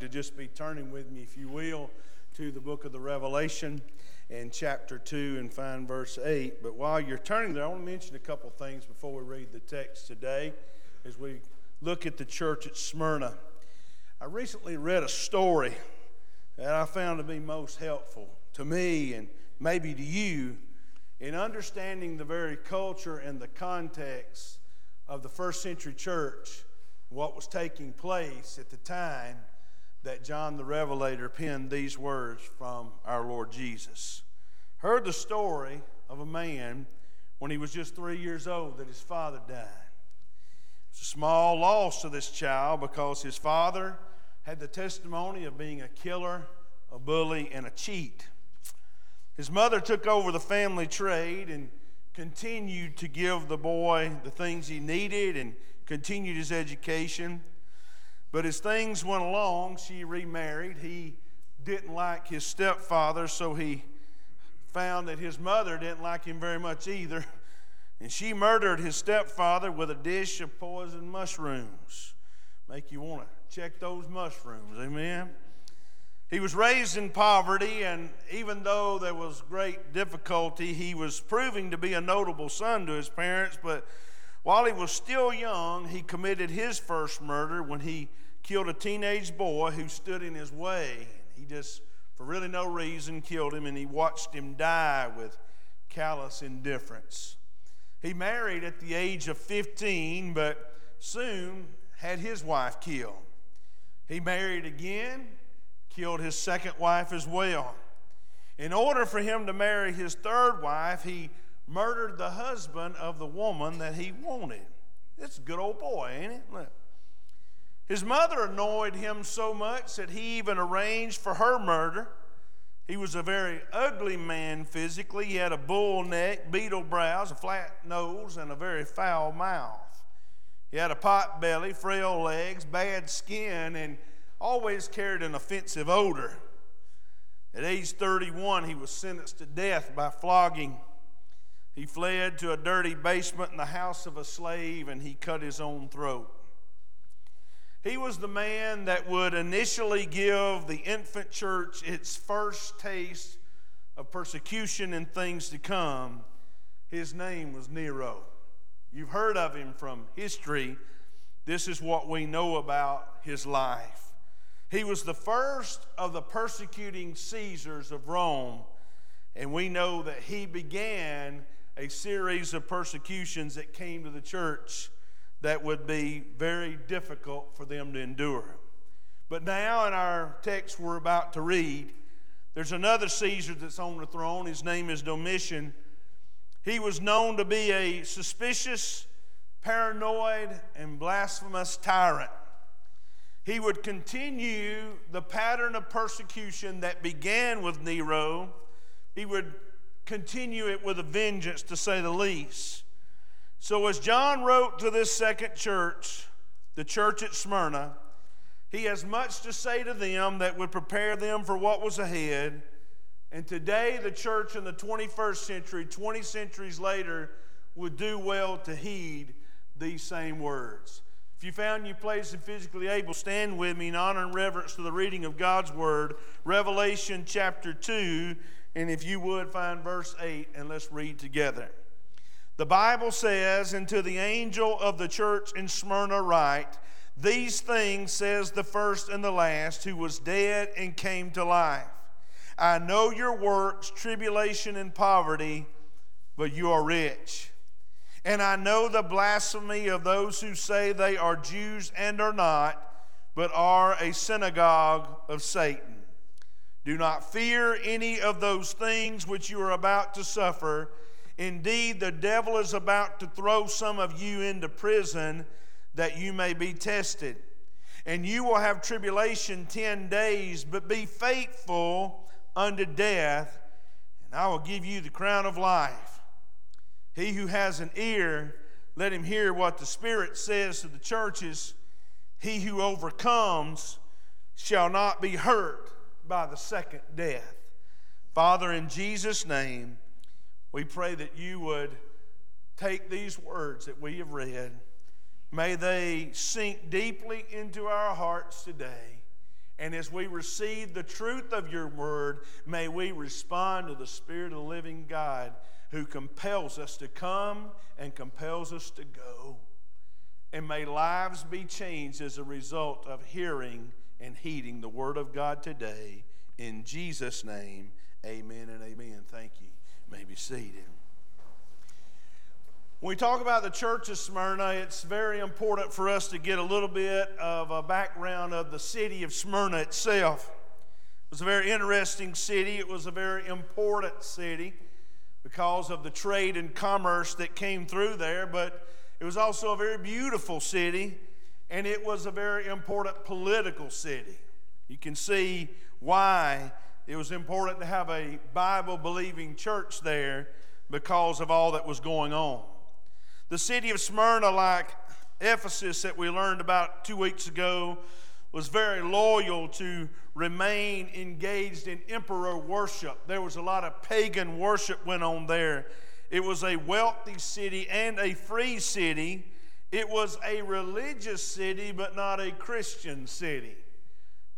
to just be turning with me, if you will, to the book of the Revelation in chapter 2 and find verse 8. But while you're turning there, I want to mention a couple things before we read the text today as we look at the church at Smyrna. I recently read a story that I found to be most helpful to me and maybe to you in understanding the very culture and the context of the first century church, what was taking place at the time that John the Revelator penned these words from our Lord Jesus. Heard the story of a man when he was just three years old that his father died. It's a small loss to this child because his father had the testimony of being a killer, a bully, and a cheat. His mother took over the family trade and continued to give the boy the things he needed and continued his education. But as things went along, she remarried. He didn't like his stepfather, so he found that his mother didn't like him very much either. And she murdered his stepfather with a dish of poisoned mushrooms. Make you want to check those mushrooms, amen? He was raised in poverty, and even though there was great difficulty, he was proving to be a notable son to his parents. But while he was still young, he committed his first murder when he killed a teenage boy who stood in his way. He just, for really no reason, killed him, and he watched him die with callous indifference. He married at the age of 15, but soon had his wife killed. He married again, killed his second wife as well. In order for him to marry his third wife, he murdered the husband of the woman that he wanted. It's a good old boy, ain't it? Look. His mother annoyed him so much that he even arranged for her murder. He was a very ugly man physically. He had a bull neck, beetle brows, a flat nose, and a very foul mouth. He had a pot belly, frail legs, bad skin, and always carried an offensive odor. At age 31, he was sentenced to death by flogging. He fled to a dirty basement in the house of a slave and he cut his own throat. He was the man that would initially give the infant church its first taste of persecution and things to come. His name was Nero. You've heard of him from history. This is what we know about his life. He was the first of the persecuting Caesars of Rome, and we know that he began a series of persecutions that came to the church that would be very difficult for them to endure. But now, in our text we're about to read, there's another Caesar that's on the throne. His name is Domitian. He was known to be a suspicious, paranoid, and blasphemous tyrant. He would continue the pattern of persecution that began with Nero. He would continue it with a vengeance, to say the least. So, as John wrote to this second church, the church at Smyrna, he has much to say to them that would prepare them for what was ahead. And today, the church in the 21st century, 20 centuries later, would do well to heed these same words. If you found your place and physically able, stand with me in honor and reverence to the reading of God's Word, Revelation chapter 2. And if you would, find verse 8, and let's read together. The Bible says, And to the angel of the church in Smyrna write, These things says the first and the last, who was dead and came to life. I know your works, tribulation and poverty, but you are rich. And I know the blasphemy of those who say they are Jews and are not, but are a synagogue of Satan. Do not fear any of those things which you are about to suffer. Indeed, the devil is about to throw some of you into prison that you may be tested. And you will have tribulation 10 days, but be faithful unto death, and I will give you the crown of life. He who has an ear, let him hear what the Spirit says to the churches. He who overcomes shall not be hurt by the second death. Father, in Jesus' name, we pray that you would take these words that we have read, may they sink deeply into our hearts today, And as we receive the truth of your word, may we respond to the Spirit of the living God who compels us to come and compels us to go. And may lives be changed as a result of hearing and heeding the word of God today. In Jesus' name, amen and amen. Thank you. you may be seated. When we talk about the church of Smyrna, it's very important for us to get a little bit of a background of the city of Smyrna itself. It was a very interesting city, it was a very important city because of the trade and commerce that came through there, but it was also a very beautiful city and it was a very important political city. You can see why it was important to have a Bible believing church there because of all that was going on. The city of Smyrna, like Ephesus that we learned about two weeks ago, was very loyal to remain engaged in emperor worship. There was a lot of pagan worship went on there. It was a wealthy city and a free city. It was a religious city, but not a Christian city.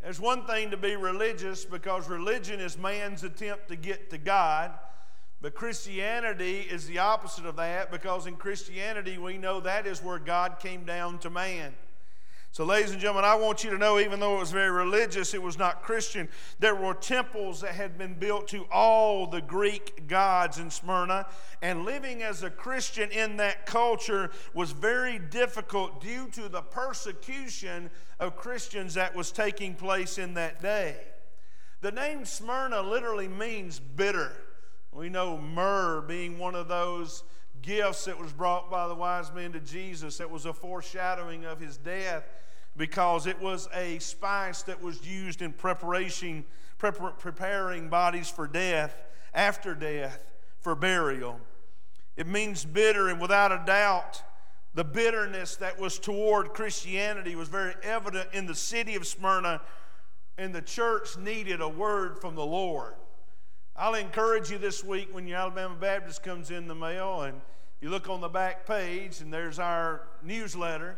There's one thing to be religious because religion is man's attempt to get to God. But Christianity is the opposite of that because in Christianity we know that is where God came down to man. So, ladies and gentlemen, I want you to know, even though it was very religious, it was not Christian. There were temples that had been built to all the Greek gods in Smyrna, and living as a Christian in that culture was very difficult due to the persecution of Christians that was taking place in that day. The name Smyrna literally means bitter. We know myrrh being one of those gifts that was brought by the wise men to Jesus that was a foreshadowing of his death because it was a spice that was used in preparation preparing bodies for death after death for burial. It means bitter and without a doubt the bitterness that was toward Christianity was very evident in the city of Smyrna and the church needed a word from the Lord I'll encourage you this week when your Alabama Baptist comes in the mail and you look on the back page and there's our newsletter.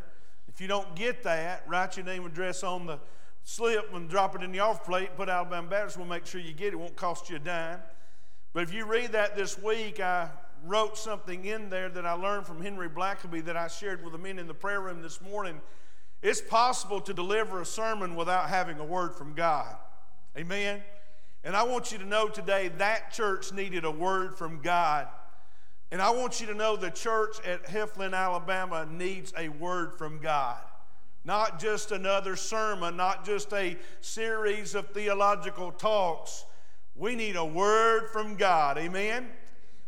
If you don't get that, write your name and address on the slip and drop it in the off plate. Put Alabama Baptist. We'll make sure you get it. It won't cost you a dime. But if you read that this week, I wrote something in there that I learned from Henry Blackaby that I shared with the men in the prayer room this morning. It's possible to deliver a sermon without having a word from God. Amen. And I want you to know today that church needed a word from God. And I want you to know the church at Heflin, Alabama needs a word from God. Not just another sermon, not just a series of theological talks. We need a word from God. Amen?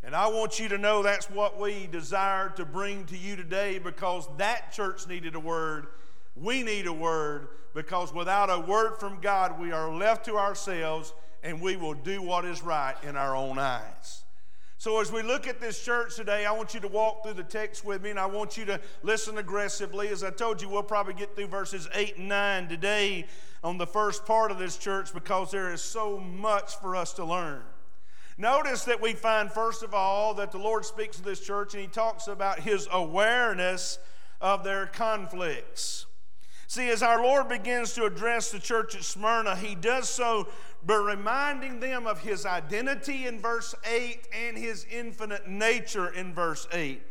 And I want you to know that's what we desire to bring to you today because that church needed a word. We need a word because without a word from God, we are left to ourselves and we will do what is right in our own eyes. So, as we look at this church today, I want you to walk through the text with me and I want you to listen aggressively. As I told you, we'll probably get through verses 8 and 9 today on the first part of this church because there is so much for us to learn. Notice that we find, first of all, that the Lord speaks to this church and he talks about his awareness of their conflicts. See, as our Lord begins to address the church at Smyrna, he does so by reminding them of his identity in verse 8 and his infinite nature in verse 8.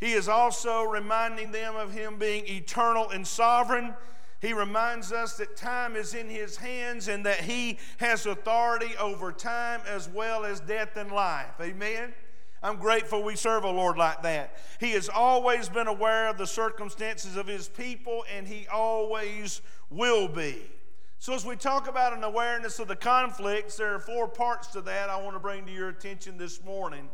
He is also reminding them of him being eternal and sovereign. He reminds us that time is in his hands and that he has authority over time as well as death and life. Amen. I'm grateful we serve a Lord like that. He has always been aware of the circumstances of His people, and He always will be. So, as we talk about an awareness of the conflicts, there are four parts to that I want to bring to your attention this morning.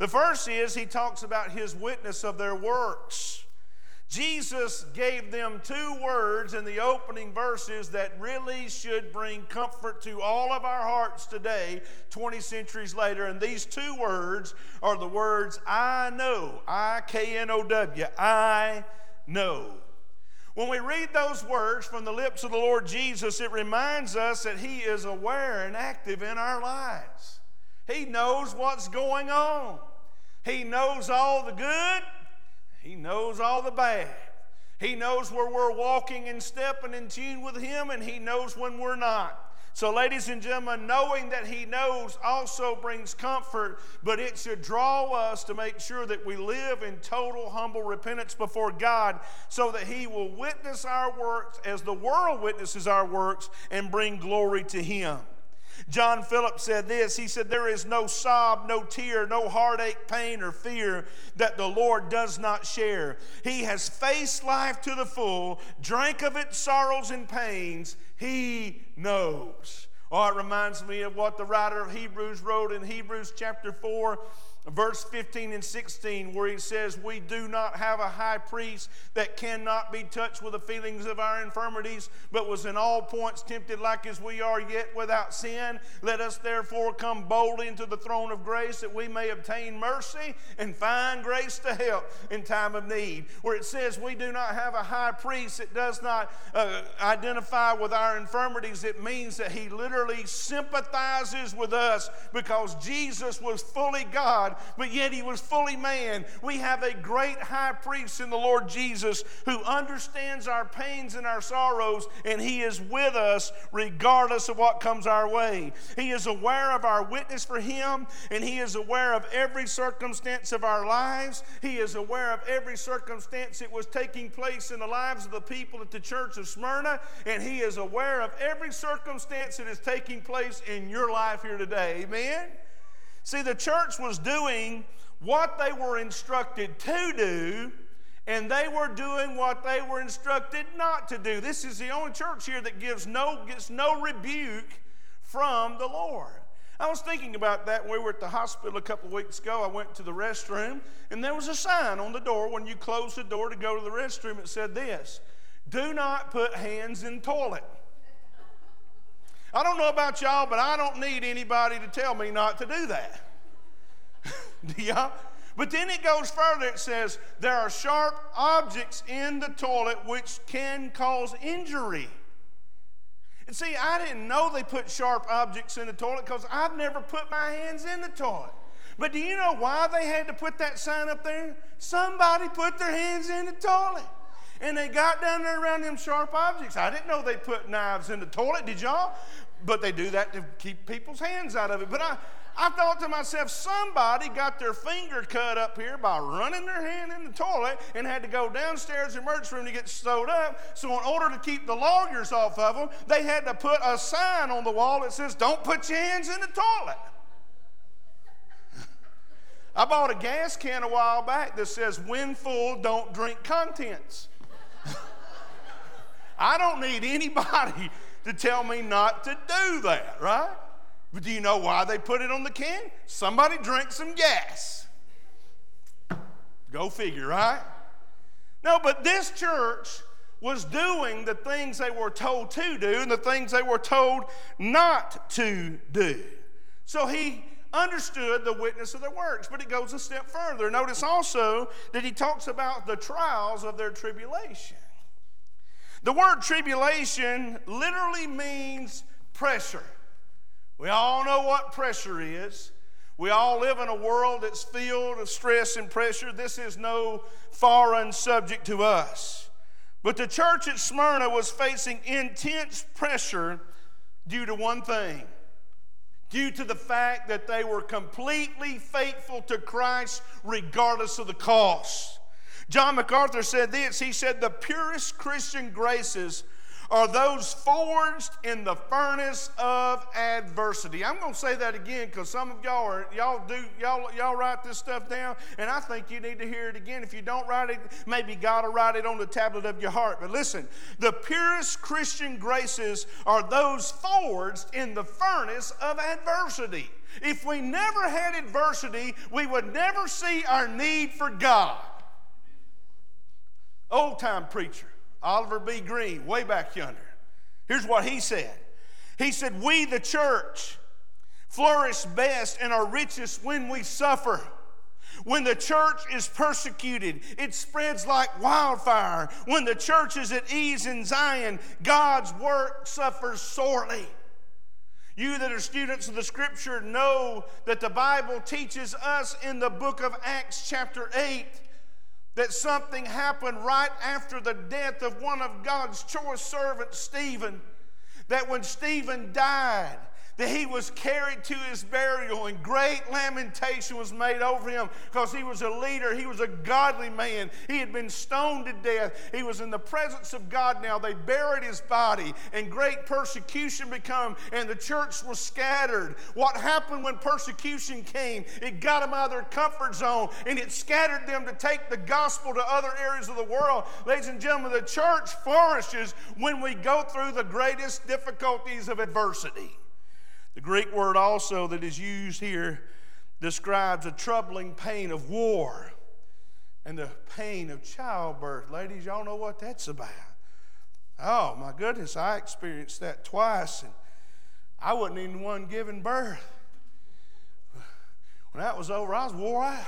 The first is He talks about His witness of their works. Jesus gave them two words in the opening verses that really should bring comfort to all of our hearts today, 20 centuries later. And these two words are the words I know, I K N O W, I know. When we read those words from the lips of the Lord Jesus, it reminds us that He is aware and active in our lives. He knows what's going on. He knows all the good he knows all the bad. He knows where we're walking and stepping in tune with Him, and He knows when we're not. So, ladies and gentlemen, knowing that He knows also brings comfort, but it should draw us to make sure that we live in total humble repentance before God so that He will witness our works as the world witnesses our works and bring glory to Him. John Phillips said this He said, There is no sob, no tear, no heartache, pain, or fear that the Lord does not share. He has faced life to the full, drank of its sorrows and pains. He knows. Oh, it reminds me of what the writer of Hebrews wrote in Hebrews chapter 4 verse 15 and 16, where he says, We do not have a high priest that cannot be touched with the feelings of our infirmities, but was in all points tempted like as we are, yet without sin. Let us therefore come boldly into the throne of grace that we may obtain mercy and find grace to help in time of need. Where it says, We do not have a high priest that does not uh, identify with our infirmities, it means that he literally sympathizes with us because Jesus was fully God but yet he was fully man. We have a great high priest in the Lord Jesus who understands our pains and our sorrows, and he is with us regardless of what comes our way. He is aware of our witness for him, and he is aware of every circumstance of our lives. He is aware of every circumstance that was taking place in the lives of the people at the church of Smyrna, and he is aware of every circumstance that is taking place in your life here today. Amen? See, the church was doing what they were instructed to do, and they were doing what they were instructed not to do. This is the only church here that gives no, gets no rebuke from the Lord. I was thinking about that when we were at the hospital a couple of weeks ago. I went to the restroom, and there was a sign on the door when you close the door to go to the restroom. It said this Do not put hands in toilet. I don't know about y'all, but I don't need anybody to tell me not to do that. do y'all? But then it goes further. It says, There are sharp objects in the toilet which can cause injury. And see, I didn't know they put sharp objects in the toilet because I've never put my hands in the toilet. But do you know why they had to put that sign up there? Somebody put their hands in the toilet. And they got down there around them sharp objects. I didn't know they put knives in the toilet, did y'all? But they do that to keep people's hands out of it. But I, I thought to myself, somebody got their finger cut up here by running their hand in the toilet and had to go downstairs to the emergency room to get sewed up. So, in order to keep the lawyers off of them, they had to put a sign on the wall that says, Don't put your hands in the toilet. I bought a gas can a while back that says, When full, don't drink contents. I don't need anybody to tell me not to do that, right? But do you know why they put it on the can? Somebody drank some gas. Go figure, right? No, but this church was doing the things they were told to do and the things they were told not to do. So he understood the witness of their works, but it goes a step further. Notice also that he talks about the trials of their tribulation. The word tribulation literally means pressure. We all know what pressure is. We all live in a world that's filled with stress and pressure. This is no foreign subject to us. But the church at Smyrna was facing intense pressure due to one thing due to the fact that they were completely faithful to Christ regardless of the cost. John MacArthur said this He said, The purest Christian graces are those forged in the furnace of adversity. I'm going to say that again because some of y'all are y'all do y'all y'all write this stuff down, and I think you need to hear it again. If you don't write it, maybe God will write it on the tablet of your heart. But listen, the purest Christian graces are those forged in the furnace of adversity. If we never had adversity, we would never see our need for God. Old time preacher, Oliver B. Greene, way back yonder. Here's what he said He said, We, the church, flourish best and are richest when we suffer. When the church is persecuted, it spreads like wildfire. When the church is at ease in Zion, God's work suffers sorely. You that are students of the scripture know that the Bible teaches us in the book of Acts, chapter 8, that something happened right after the death of one of God's choice servants, Stephen. That when Stephen died, that he was carried to his burial and great lamentation was made over him because he was a leader. He was a godly man. He had been stoned to death. He was in the presence of God now. They buried his body and great persecution became, and the church was scattered. What happened when persecution came? It got them out of their comfort zone and it scattered them to take the gospel to other areas of the world. Ladies and gentlemen, the church flourishes when we go through the greatest difficulties of adversity. The Greek word also that is used here describes a troubling pain of war and the pain of childbirth. Ladies, y'all know what that's about. Oh, my goodness, I experienced that twice, and I wasn't even one giving birth. When that was over, I was wore out.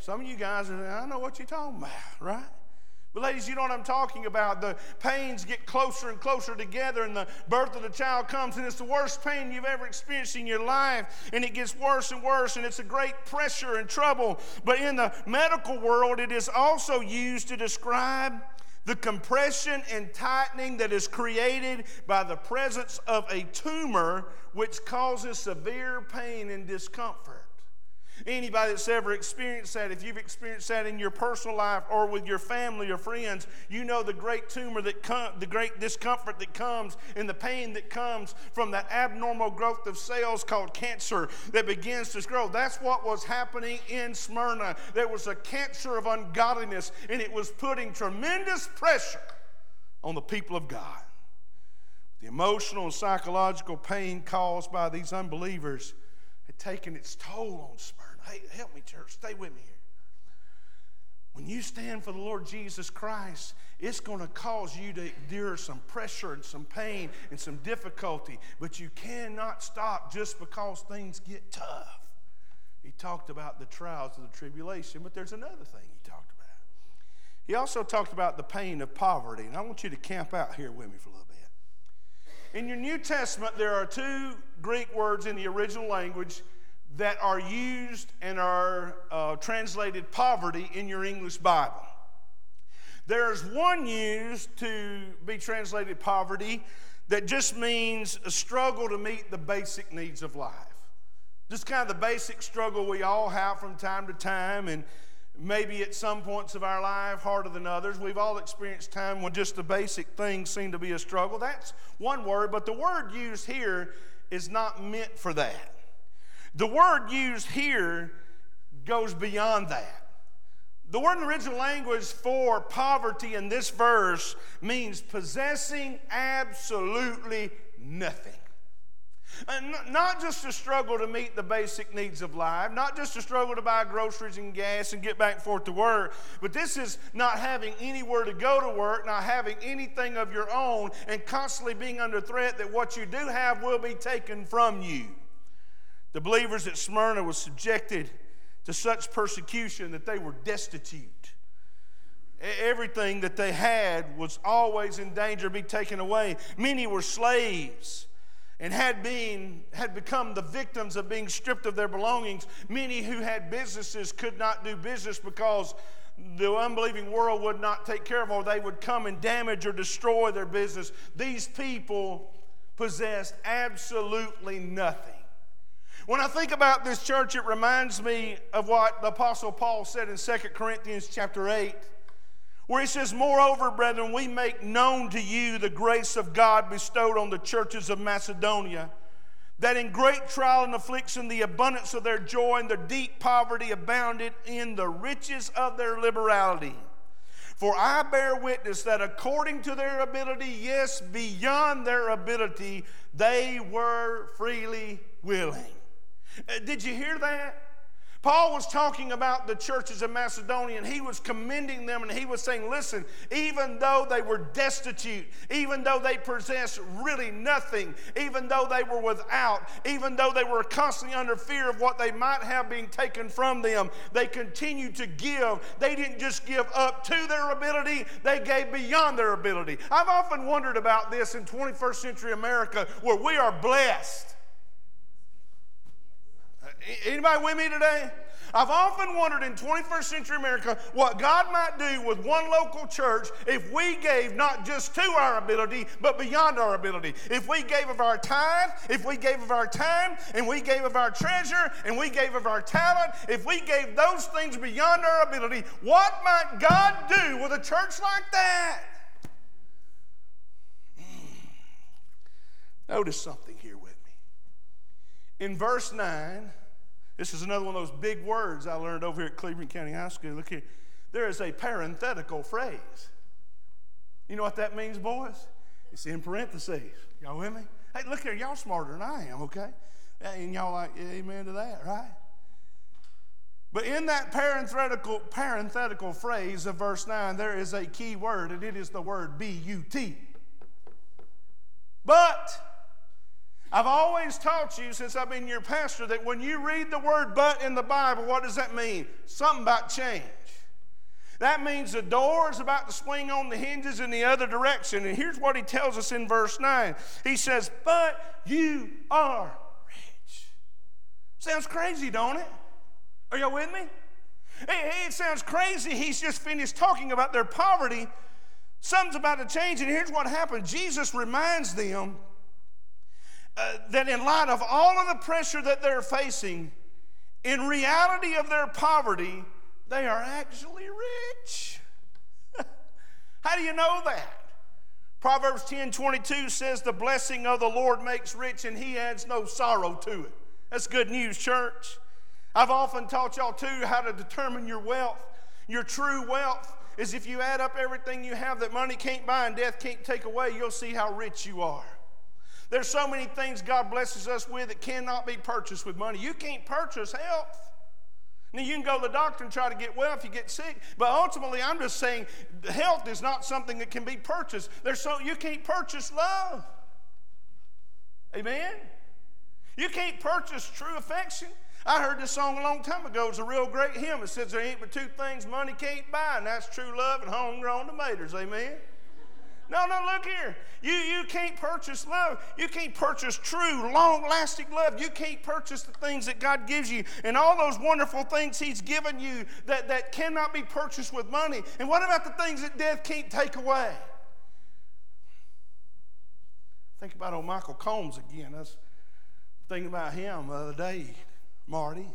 Some of you guys are, I know what you're talking about, right? But, ladies, you know what I'm talking about. The pains get closer and closer together, and the birth of the child comes, and it's the worst pain you've ever experienced in your life. And it gets worse and worse, and it's a great pressure and trouble. But in the medical world, it is also used to describe the compression and tightening that is created by the presence of a tumor, which causes severe pain and discomfort. Anybody that's ever experienced that, if you've experienced that in your personal life or with your family or friends, you know the great tumor that comes, the great discomfort that comes, and the pain that comes from that abnormal growth of cells called cancer that begins to grow. That's what was happening in Smyrna. There was a cancer of ungodliness, and it was putting tremendous pressure on the people of God. The emotional and psychological pain caused by these unbelievers had taken its toll on Smyrna. Hey, help me, church. Stay with me here. When you stand for the Lord Jesus Christ, it's going to cause you to endure some pressure and some pain and some difficulty, but you cannot stop just because things get tough. He talked about the trials of the tribulation, but there's another thing he talked about. He also talked about the pain of poverty, and I want you to camp out here with me for a little bit. In your New Testament, there are two Greek words in the original language that are used and are uh, translated poverty in your English Bible. There's one used to be translated poverty that just means a struggle to meet the basic needs of life. Just kind of the basic struggle we all have from time to time, and maybe at some points of our life harder than others. We've all experienced time when just the basic things seem to be a struggle. That's one word, but the word used here is not meant for that. The word used here goes beyond that. The word in the original language for poverty in this verse means possessing absolutely nothing. And not just a struggle to meet the basic needs of life, not just a struggle to buy groceries and gas and get back and forth to work, but this is not having anywhere to go to work, not having anything of your own, and constantly being under threat that what you do have will be taken from you. The believers at Smyrna were subjected to such persecution that they were destitute. Everything that they had was always in danger of being taken away. Many were slaves and had been had become the victims of being stripped of their belongings. Many who had businesses could not do business because the unbelieving world would not take care of them, or they would come and damage or destroy their business. These people possessed absolutely nothing. When I think about this church, it reminds me of what the Apostle Paul said in 2 Corinthians chapter 8, where he says, Moreover, brethren, we make known to you the grace of God bestowed on the churches of Macedonia, that in great trial and affliction, the abundance of their joy and their deep poverty abounded in the riches of their liberality. For I bear witness that according to their ability, yes, beyond their ability, they were freely willing. Uh, did you hear that? Paul was talking about the churches of Macedonia and he was commending them and he was saying, listen, even though they were destitute, even though they possessed really nothing, even though they were without, even though they were constantly under fear of what they might have being taken from them, they continued to give. They didn't just give up to their ability, they gave beyond their ability. I've often wondered about this in 21st century America where we are blessed Anybody with me today? I've often wondered in 21st century America what God might do with one local church if we gave not just to our ability, but beyond our ability. If we gave of our tithe, if we gave of our time, and we gave of our treasure, and we gave of our talent, if we gave those things beyond our ability, what might God do with a church like that? Hmm. Notice something here with me. In verse 9, this is another one of those big words I learned over here at Cleveland County High School. Look here. There is a parenthetical phrase. You know what that means, boys? It's in parentheses. Y'all with me? Hey, look here, y'all smarter than I am, okay? And y'all like, amen to that, right? But in that parenthetical, parenthetical phrase of verse 9, there is a key word, and it is the word B U T. But I've always taught you since I've been your pastor that when you read the word but in the Bible, what does that mean? Something about change. That means the door is about to swing on the hinges in the other direction. And here's what he tells us in verse 9 He says, But you are rich. Sounds crazy, don't it? Are y'all with me? It, sounds crazy. He's just finished talking about their poverty. Something's about to change. And here's what happened Jesus reminds them uh, that in light of all of the pressure that they're facing, in reality of their poverty, they are actually rich. How do you know that? Proverbs 10 22 says, The blessing of the Lord makes rich, and he adds no sorrow to it. That's good news, church. I've often taught y'all too how to determine your wealth. Your true wealth is if you add up everything you have that money can't buy and death can't take away, you'll see how rich you are. There's so many things God blesses us with that cannot be purchased with money. You can't purchase health. Now, you can go to the doctor and try to get well if you get sick, but ultimately, I'm just saying health is not something that can be purchased. There's so you can't purchase love. Amen? You can't purchase true affection. I heard this song a long time ago. It's a real great hymn. It says there ain't but two things money can't buy, and that's true love and homegrown tomatoes. Amen? No, no, look here. You, you can't purchase love. You can't purchase true, long lasting love. You can't purchase the things that God gives you and all those wonderful things He's given you that, that cannot be purchased with money. And what about the things that death can't take away? Think about old Michael Combs again. I was thinking about him the other day, Marty.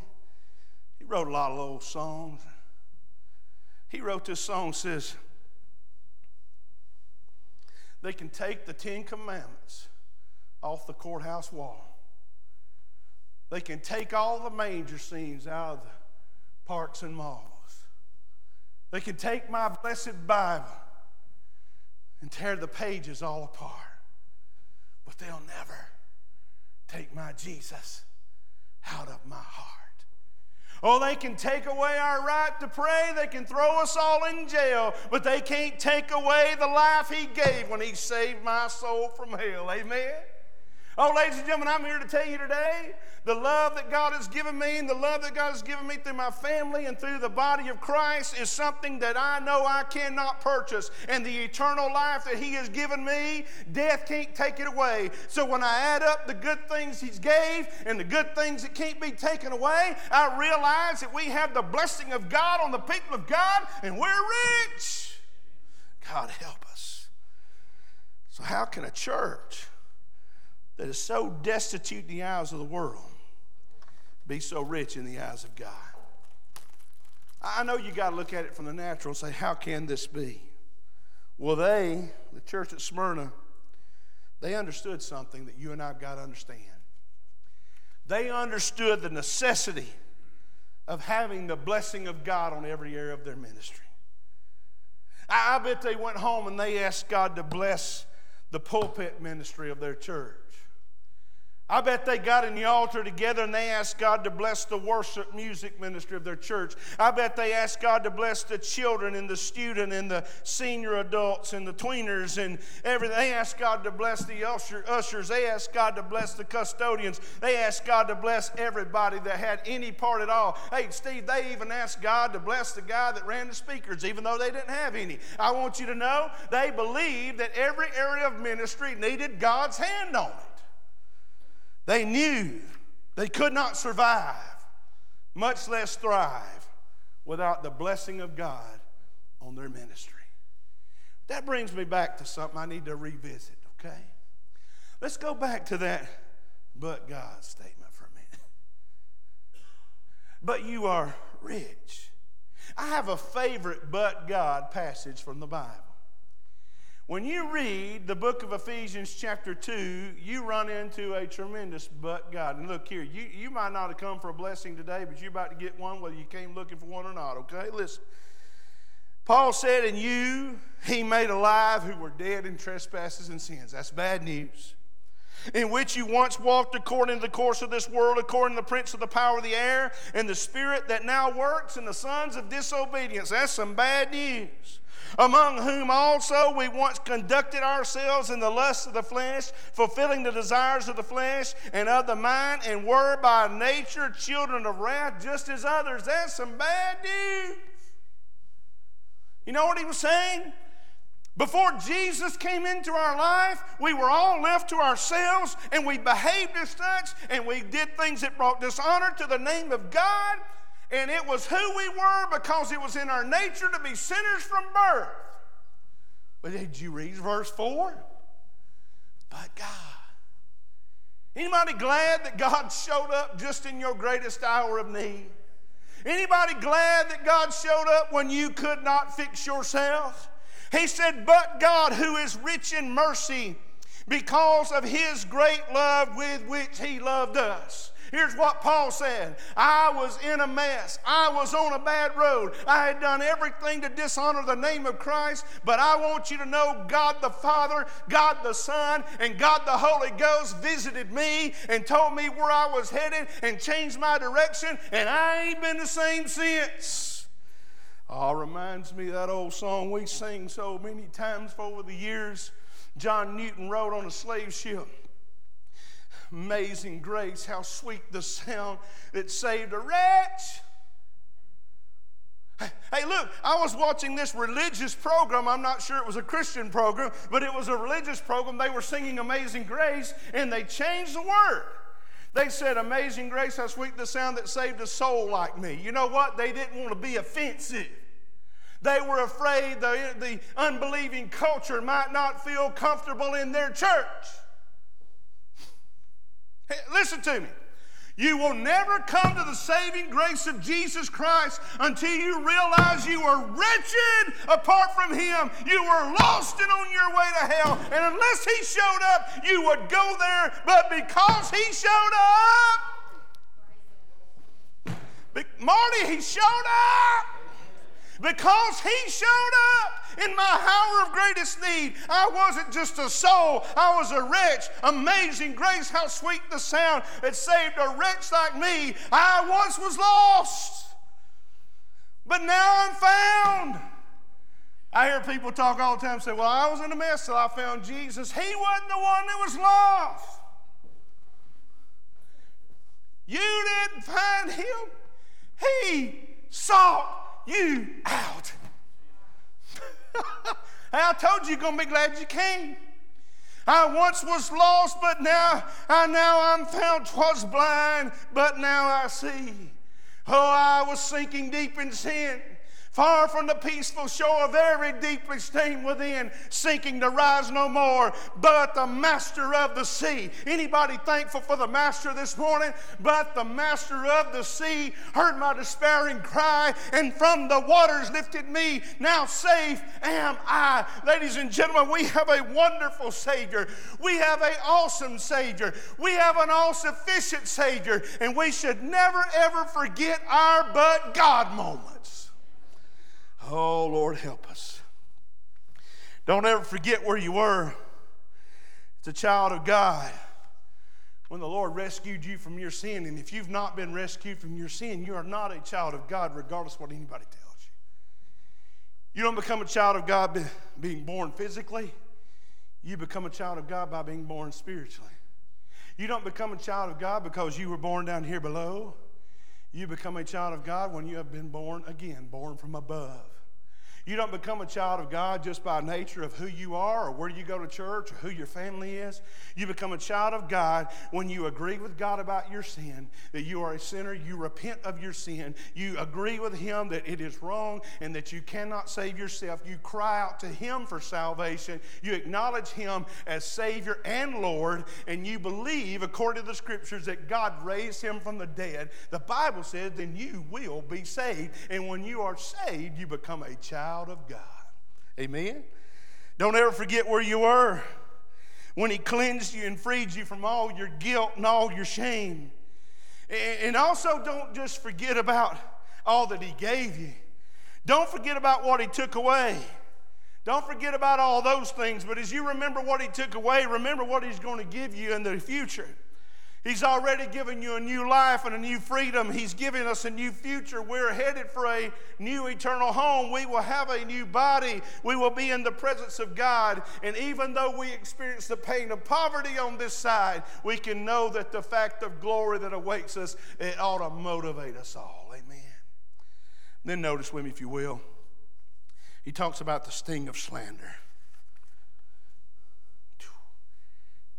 He wrote a lot of old songs. He wrote this song says, they can take the Ten Commandments off the courthouse wall. They can take all the manger scenes out of the parks and malls. They can take my blessed Bible and tear the pages all apart. But they'll never take my Jesus out of my heart. Oh, they can take away our right to pray. They can throw us all in jail, but they can't take away the life He gave when He saved my soul from hell. Amen? Oh, ladies and gentlemen, I'm here to tell you today the love that God has given me and the love that God has given me through my family and through the body of Christ is something that I know I cannot purchase. And the eternal life that He has given me, death can't take it away. So when I add up the good things He's gave and the good things that can't be taken away, I realize that we have the blessing of God on the people of God and we're rich. God help us. So, how can a church? That is so destitute in the eyes of the world be so rich in the eyes of God. I know you got to look at it from the natural and say, how can this be? Well, they, the church at Smyrna, they understood something that you and I've got to understand. They understood the necessity of having the blessing of God on every area of their ministry. I, I bet they went home and they asked God to bless the pulpit ministry of their church. I bet they got in the altar together and they asked God to bless the worship music ministry of their church. I bet they asked God to bless the children and the student and the senior adults and the tweeners and everything. They asked God to bless the usher, ushers. They asked God to bless the custodians. They asked God to bless everybody that had any part at all. Hey, Steve, they even asked God to bless the guy that ran the speakers, even though they didn't have any. I want you to know they believed that every area of ministry needed God's hand on it. They knew They could not survive, much less thrive, without the blessing of God on their ministry. That brings me back to something I need to revisit, okay? Let's go back to that but God statement for a minute. But you are rich. I have a favorite but God passage from the Bible. When you read the book of Ephesians, chapter 2, you run into a tremendous but God. And look here, you, you might not have come for a blessing today, but you're about to get one whether you came looking for one or not, okay? Listen. Paul said, In you he made alive who were dead in trespasses and sins. That's bad news. In which you once walked according to the course of this world, according to the prince of the power of the air, and the spirit that now works in the sons of disobedience. That's some bad news among whom also we once conducted ourselves in the lusts of the flesh, fulfilling the desires of the flesh and of the mind, and were by nature children of wrath, just as others. That's some bad news. You know what he was saying? Before Jesus came into our life, we were all left to ourselves and we behaved as such and we did things that brought dishonor to the name of God and it was who we were because it was in our nature to be sinners from birth. But did you read verse 4? But God. Anybody glad that God showed up just in your greatest hour of need? Anybody glad that God showed up when you could not fix yourself? He said, But God, who is rich in mercy, because of his great love with which he loved us. Here's what Paul said I was in a mess. I was on a bad road. I had done everything to dishonor the name of Christ, but I want you to know God the Father, God the Son, and God the Holy Ghost visited me and told me where I was headed and changed my direction, and I ain't been the same since. Oh, reminds me of that old song we sing so many times over the years. John Newton wrote on a slave ship. Amazing grace, how sweet the sound that saved a wretch. Hey, look, I was watching this religious program. I'm not sure it was a Christian program, but it was a religious program. They were singing Amazing Grace, and they changed the word. They said, Amazing Grace, how sweet the sound that saved a soul like me. You know what? They didn't want to be offensive. They were afraid the, the unbelieving culture might not feel comfortable in their church. Hey, listen to me. You will never come to the saving grace of Jesus Christ until you realize you are wretched apart from Him. You were lost and on your way to hell. And unless He showed up, you would go there. But because He showed up, Marty, He showed up. Because he showed up in my hour of greatest need. I wasn't just a soul, I was a wretch. Amazing grace, how sweet the sound that saved a wretch like me. I once was lost, but now I'm found. I hear people talk all the time say, Well, I was in a mess till I found Jesus. He wasn't the one that was lost. You didn't find him, He sought you out. I told you you're going to be glad you came. I once was lost, but now I now I'm found. Twas blind, but now I see. Oh, I was sinking deep in sin. Far from the peaceful shore, very deeply stained within, sinking to rise no more, but the master of the sea. Anybody thankful for the master this morning? But the master of the sea heard my despairing cry, and from the waters lifted me. Now safe am I. Ladies and gentlemen, we have a wonderful Savior. We have an awesome Savior. We have an all sufficient Savior, and we should never ever forget our but God moments. Oh, Lord, help us. Don't ever forget where you were. It's a child of God. When the Lord rescued you from your sin, and if you've not been rescued from your sin, you are not a child of God, regardless of what anybody tells you. You don't become a child of God by being born physically, you become a child of God by being born spiritually. You don't become a child of God because you were born down here below. You become a child of God when you have been born again, born from above. You don't become a child of God just by nature of who you are or where you go to church or who your family is. You become a child of God when you agree with God about your sin, that you are a sinner, you repent of your sin, you agree with Him that it is wrong and that you cannot save yourself. You cry out to Him for salvation, you acknowledge Him as Savior and Lord, and you believe, according to the Scriptures, that God raised Him from the dead. The Bible says, then you will be saved. And when you are saved, you become a child of God. Amen? Don't ever forget where you were when He cleansed you and freed you from all your guilt and all your shame. And also, don't just forget about all that He gave you. Don't forget about what He took away. Don't forget about all those things, but as you remember what He took away, remember what He's going to give you in the future. He's already given you a new life and a new freedom. He's giving us a new future. We're headed for a new eternal home. We will have a new body. We will be in the presence of God. And even though we experience the pain of poverty on this side, we can know that the fact of glory that awaits us, it ought to motivate us all. Amen. Then notice with me, if you will, he talks about the sting of slander.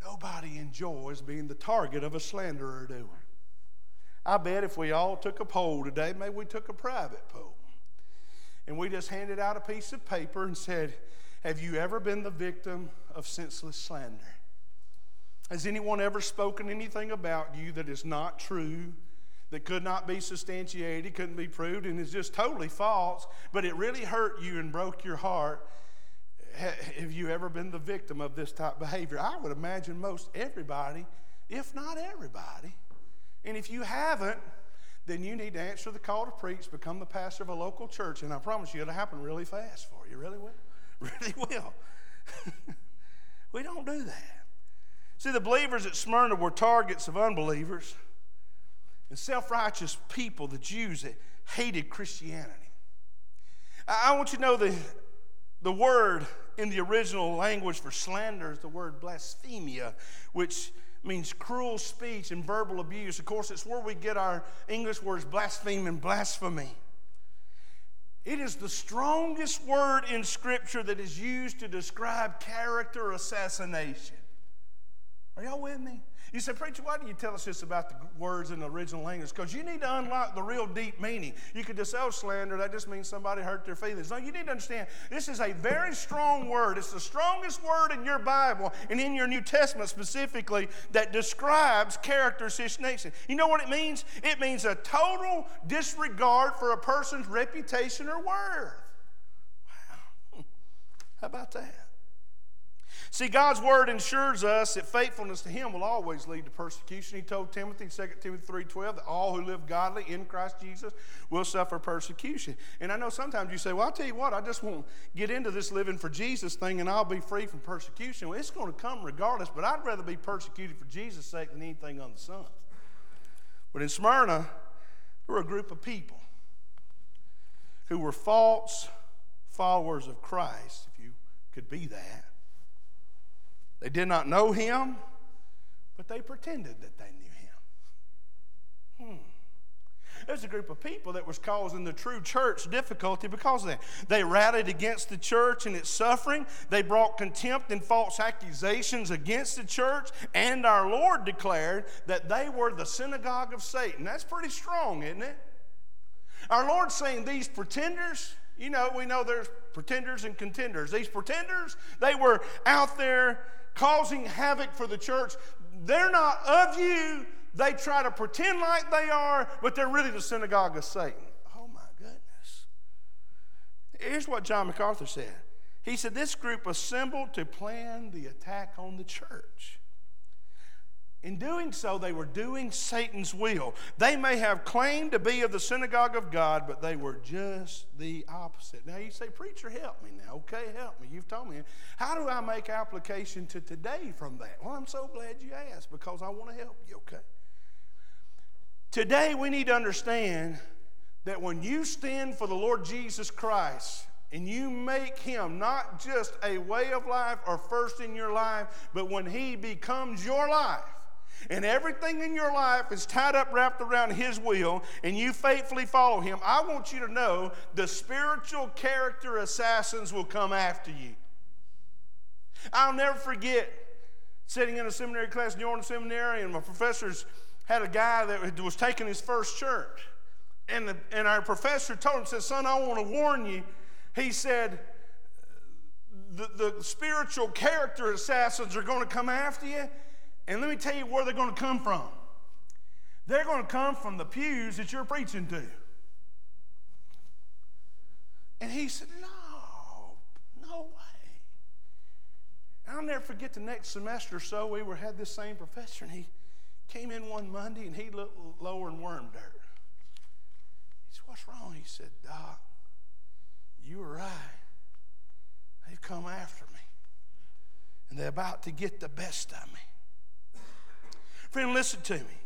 Nobody enjoys being the target of a slanderer, do we? I bet if we all took a poll today, maybe we took a private poll, and we just handed out a piece of paper and said, Have you ever been the victim of senseless slander? Has anyone ever spoken anything about you that is not true, that could not be substantiated, couldn't be proved, and is just totally false, but it really hurt you and broke your heart? Have you ever been the victim of this type of behavior? I would imagine most everybody, if not everybody. And if you haven't, then you need to answer the call to preach, become the pastor of a local church, and I promise you it'll happen really fast for you. Really will. Really will. we don't do that. See, the believers at Smyrna were targets of unbelievers and self righteous people, the Jews that hated Christianity. I want you to know the, the word in the original language for slander is the word blasphemia, which means cruel speech and verbal abuse. Of course, it's where we get our English words blaspheme and blasphemy. It is the strongest word in Scripture that is used to describe character assassination. Are y'all with me? You say, Preacher, why do you tell us this about the words in the original language? Because you need to unlock the real deep meaning. You could just, oh, slander, that just means somebody hurt their feelings. No, you need to understand this is a very strong word. It's the strongest word in your Bible and in your New Testament specifically that describes character assassination. You know what it means? It means a total disregard for a person's reputation or worth. Wow. How about that? See, God's word ensures us that faithfulness to Him will always lead to persecution. He told Timothy, 2 Timothy 3.12, that all who live godly in Christ Jesus will suffer persecution. And I know sometimes you say, well, I'll tell you what, I just won't get into this living for Jesus thing and I'll be free from persecution. Well, it's going to come regardless, but I'd rather be persecuted for Jesus' sake than anything on the sun. But in Smyrna, there were a group of people who were false followers of Christ, if you could be that. They did not know him, but they pretended that they knew him. Hmm. There's a group of people that was causing the true church difficulty because of that. They rallied against the church and its suffering. They brought contempt and false accusations against the church. And our Lord declared that they were the synagogue of Satan. That's pretty strong, isn't it? Our Lord's saying these pretenders, you know, we know there's pretenders and contenders. These pretenders, they were out there causing havoc for the church. They're not of you. They try to pretend like they are, but they're really the synagogue of Satan. Oh my goodness. Here's what John MacArthur said. He said, This group assembled to plan the attack on the church. In doing so, they were doing Satan's will. They may have claimed to be of the synagogue of God, but they were just the opposite. Now you say, Preacher, help me now. Okay, help me. You've told me. How do I make application to today from that? Well, I'm so glad you asked because I want to help you, okay? Today, we need to understand that when you stand for the Lord Jesus Christ, and you make him not just a way of life or first in your life, but when he becomes your life, and everything in your life is tied up, wrapped around His will, and you faithfully follow Him, I want you to know the spiritual character assassins will come after you. I'll never forget sitting in a seminary class in New Orleans Seminary, and my professors had a guy that was taking his first church. And, the, and our professor told him, said, Son, I want to warn you. He said, the, the spiritual character assassins are going to come after you. And let me tell you where they're going to come from. They're going to come from the pews that you're preaching to. And he said, No, no way. And I'll never forget the next semester or so, we were had this same professor, and he came in one Monday and he looked lower and worm dirt. He said, What's wrong? He said, Doc, you were right. They've come after me. And they're about to get the best of me. Friend, listen to me.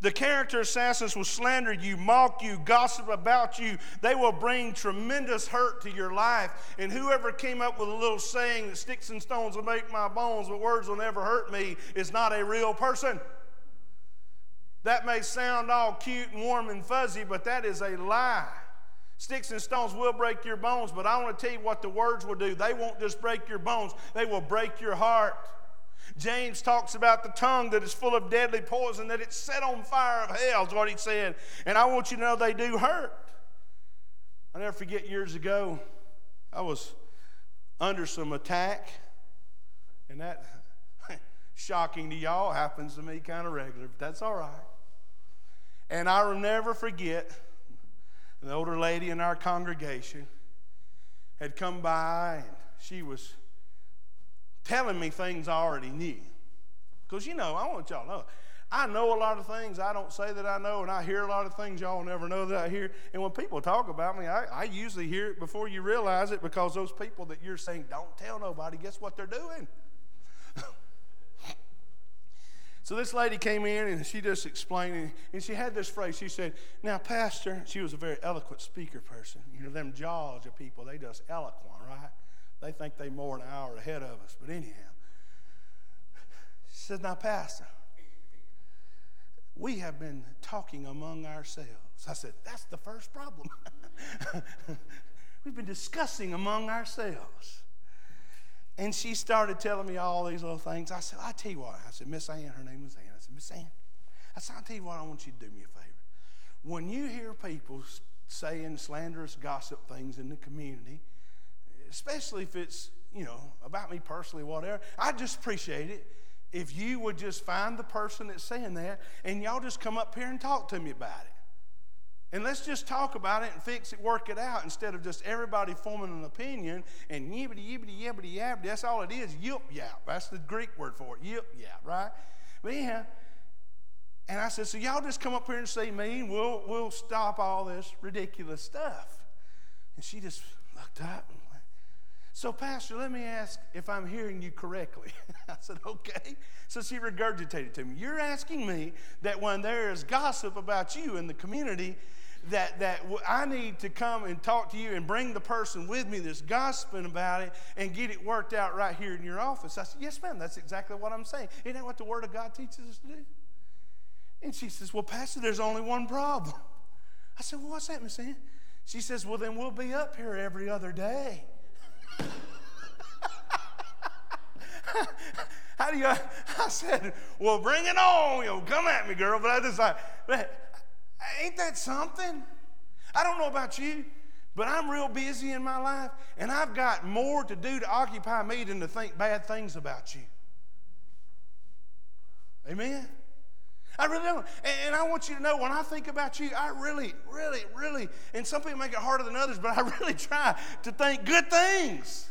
The character assassins will slander you, mock you, gossip about you. They will bring tremendous hurt to your life. And whoever came up with a little saying that sticks and stones will make my bones, but words will never hurt me, is not a real person. That may sound all cute and warm and fuzzy, but that is a lie. Sticks and stones will break your bones, but I want to tell you what the words will do. They won't just break your bones, they will break your heart. James talks about the tongue that is full of deadly poison, that it's set on fire of hell, is what he said. And I want you to know they do hurt. I never forget years ago, I was under some attack, and that, shocking to y'all, happens to me kind of regular, but that's all right. And I will never forget an older lady in our congregation had come by, and she was telling me things I already knew. Because, you know, I want y'all to know. I know a lot of things I don't say that I know, and I hear a lot of things y'all never know that I hear. And when people talk about me, I, I usually hear it before you realize it because those people that you're saying, don't tell nobody, guess what they're doing? so this lady came in and she just explained, and she had this phrase. She said, Now, Pastor, she was a very eloquent speaker person. You know, them jaws of people, they just eloquent, right? They think they're more an hour ahead of us. But anyhow, she says, Now, Pastor, we have been talking among ourselves. I said, That's the first problem. We've been discussing among ourselves. And she started telling me all these little things. I said, I tell you what. I said, Miss Ann, her name was Ann. I said, Miss Ann, I said, I'll tell you what, I want you to do me a favor. When you hear people saying slanderous gossip things in the community, especially if it's, you know, about me personally, whatever. I just appreciate it if you would just find the person that's saying that and y'all just come up here and talk to me about it. And let's just talk about it and fix it, work it out, instead of just everybody forming an opinion and yibbity, yibbity, yibbity, yabbity. That's all it is, yip yap. That's the Greek word for it, yip yap, right? But yeah. And I said, so y'all just come up here and see me, and we'll, we'll stop all this ridiculous stuff. And she just looked up and so, Pastor, let me ask if I'm hearing you correctly. I said, Okay. So she regurgitated to me. You're asking me that when there is gossip about you in the community, that, that I need to come and talk to you and bring the person with me that's gossiping about it and get it worked out right here in your office. I said, Yes, ma'am, that's exactly what I'm saying. Isn't that what the Word of God teaches us to do? And she says, Well, Pastor, there's only one problem. I said, Well, what's that, Miss Ann? She says, Well, then we'll be up here every other day. How do you? I said, well, bring it on. You know, come at me, girl. But I just like, ain't that something? I don't know about you, but I'm real busy in my life, and I've got more to do to occupy me than to think bad things about you. Amen. I really don't. And I want you to know when I think about you, I really, really, really, and some people make it harder than others, but I really try to think good things.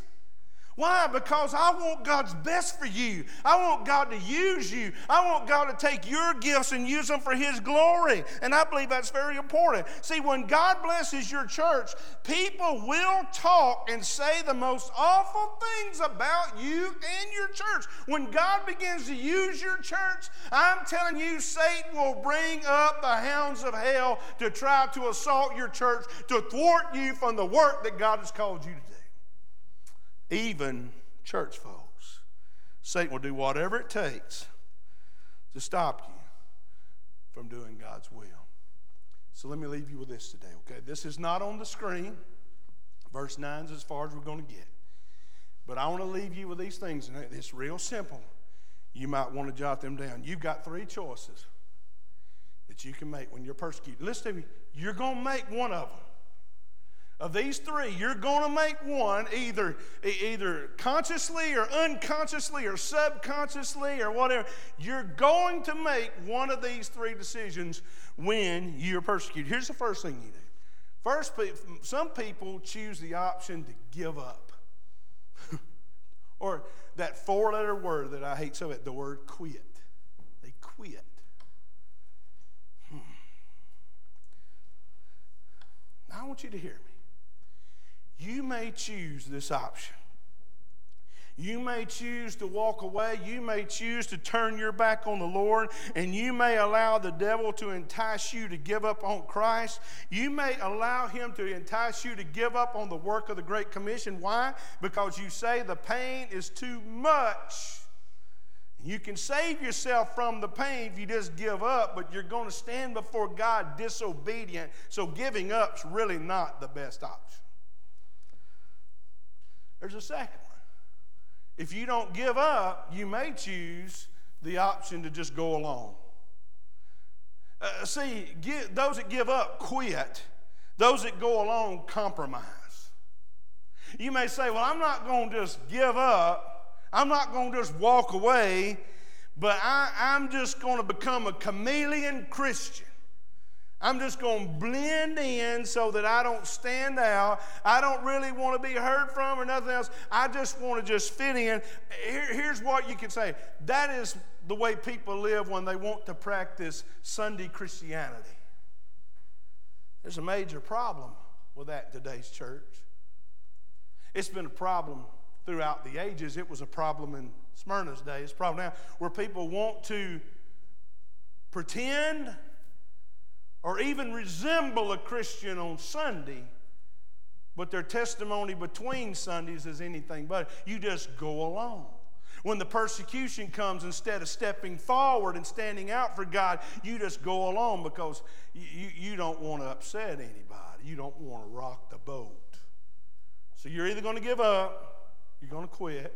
Why? Because I want God's best for you. I want God to use you. I want God to take your gifts and use them for His glory. And I believe that's very important. See, when God blesses your church, people will talk and say the most awful things about you and your church. When God begins to use your church, I'm telling you, Satan will bring up the hounds of hell to try to assault your church, to thwart you from the work that God has called you to do even church folks. Satan will do whatever it takes to stop you from doing God's will. So let me leave you with this today, okay? This is not on the screen. Verse 9 is as far as we're going to get. But I want to leave you with these things, and it's real simple. You might want to jot them down. You've got three choices that you can make when you're persecuted. Listen to me. You're going to make one of them. Of these three, you're going to make one either, either consciously or unconsciously or subconsciously or whatever. You're going to make one of these three decisions when you're persecuted. Here's the first thing you do. First, some people choose the option to give up. or that four letter word that I hate so much, the word quit. They quit. Hmm. Now, I want you to hear me. You may choose this option. You may choose to walk away. You may choose to turn your back on the Lord, and you may allow the devil to entice you to give up on Christ. You may allow him to entice you to give up on the work of the Great Commission. Why? Because you say the pain is too much. You can save yourself from the pain if you just give up, but you're going to stand before God disobedient. So giving up's really not the best option. There's a second one. If you don't give up, you may choose the option to just go along. Uh, see, those that give up quit, those that go along compromise. You may say, Well, I'm not going to just give up, I'm not going to just walk away, but I, I'm just going to become a chameleon Christian. I'm just going to blend in so that I don't stand out. I don't really want to be heard from or nothing else. I just want to just fit in. Here, here's what you can say that is the way people live when they want to practice Sunday Christianity. There's a major problem with that today's church. It's been a problem throughout the ages. It was a problem in Smyrna's day. It's a problem now where people want to pretend or even resemble a Christian on Sunday, but their testimony between Sundays is anything but. You just go along. When the persecution comes, instead of stepping forward and standing out for God, you just go along because you, you don't want to upset anybody. You don't want to rock the boat. So you're either going to give up, you're going to quit,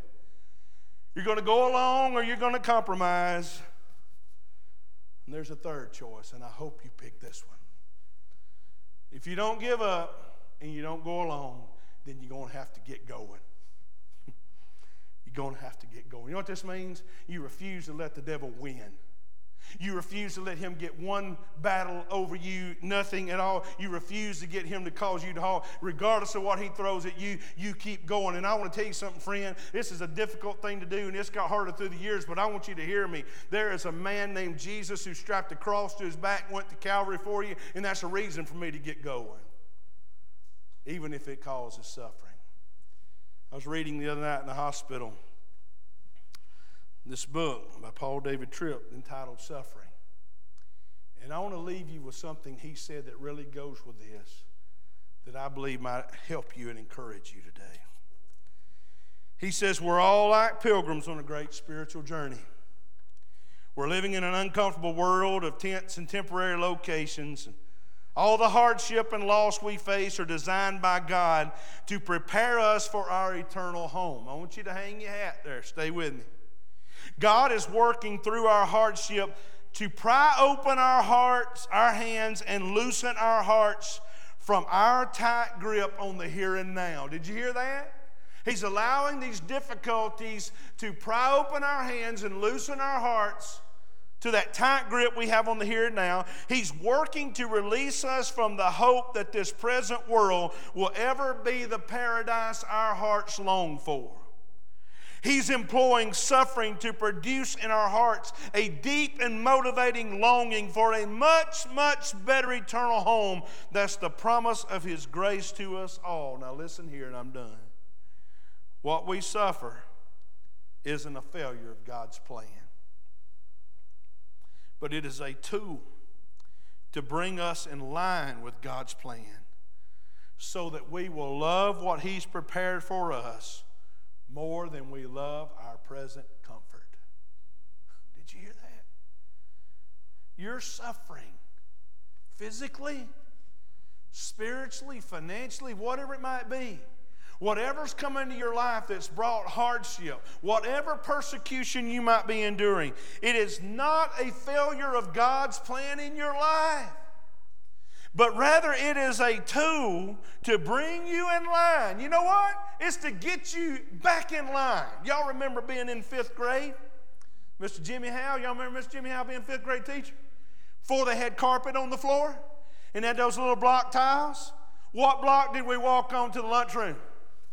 you're going to go along, or you're going to compromise. And there's a third choice, and I hope you pick this one. If you don't give up and you don't go along, then you're going to have to get going. you're going to have to get going. You know what this means? You refuse to let the devil win. You refuse to let him get one battle over you, nothing at all. You refuse to get him to cause you to halt. Regardless of what he throws at you, you keep going. And I want to tell you something, friend. This is a difficult thing to do, and it's got harder through the years, but I want you to hear me. There is a man named Jesus who strapped a cross to his back, went to Calvary for you, and that's a reason for me to get going, even if it causes suffering. I was reading the other night in the hospital this book by Paul David Tripp entitled Suffering. And I want to leave you with something he said that really goes with this that I believe might help you and encourage you today. He says, We're all like pilgrims on a great spiritual journey. We're living in an uncomfortable world of tents and temporary locations. And all the hardship and loss we face are designed by God to prepare us for our eternal home. I want you to hang your hat there. Stay with me. God is working through our hardship to pry open our hearts, our hands, and loosen our hearts from our tight grip on the here and now. Did you hear that? He's allowing these difficulties to pry open our hands and loosen our hearts to that tight grip we have on the here and now. He's working to release us from the hope that this present world will ever be the paradise our hearts long for. He's employing suffering to produce in our hearts a deep and motivating longing for a much, much better eternal home. That's the promise of His grace to us all. Now, listen here, and I'm done. What we suffer isn't a failure of God's plan, but it is a tool to bring us in line with God's plan so that we will love what He's prepared for us more than we love our present comfort. Did you hear that? you're suffering physically, spiritually, financially, whatever it might be. Whatever's come into your life that's brought hardship, whatever persecution you might be enduring, it is not a failure of God's plan in your life but rather it is a tool to bring you in line. You know what? It's to get you back in line. Y'all remember being in fifth grade? Mr. Jimmy Howe, y'all remember Mr. Jimmy Howe being fifth grade teacher? Before they had carpet on the floor and had those little block tiles. What block did we walk on to the lunchroom?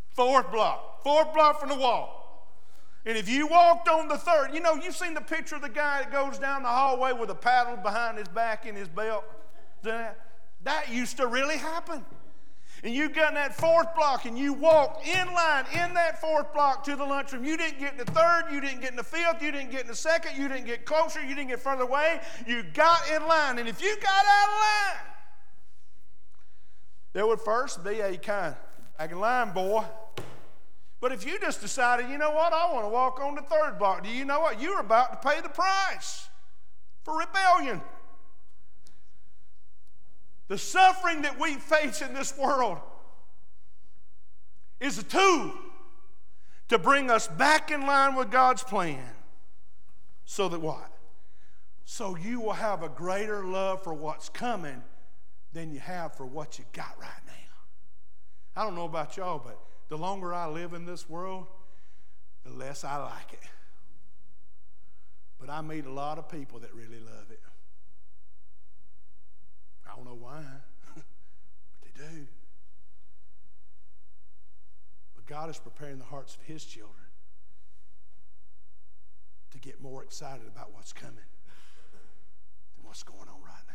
Fourth block. Fourth block from the wall. And if you walked on the third, you know, you've seen the picture of the guy that goes down the hallway with a paddle behind his back in his belt. Used to really happen. And you got in that fourth block and you walked in line in that fourth block to the lunchroom. You didn't get in the third, you didn't get in the fifth, you didn't get in the second, you didn't get closer, you didn't get further away. You got in line. And if you got out of line, there would first be a kind back in line, boy. But if you just decided, you know what, I want to walk on the third block, do you know what? You're about to pay the price for rebellion. The suffering that we face in this world is a tool to bring us back in line with God's plan. So that what? So you will have a greater love for what's coming than you have for what you got right now. I don't know about y'all, but the longer I live in this world, the less I like it. But I meet a lot of people that really love know why, but they do. But God is preparing the hearts of His children to get more excited about what's coming than what's going on right now.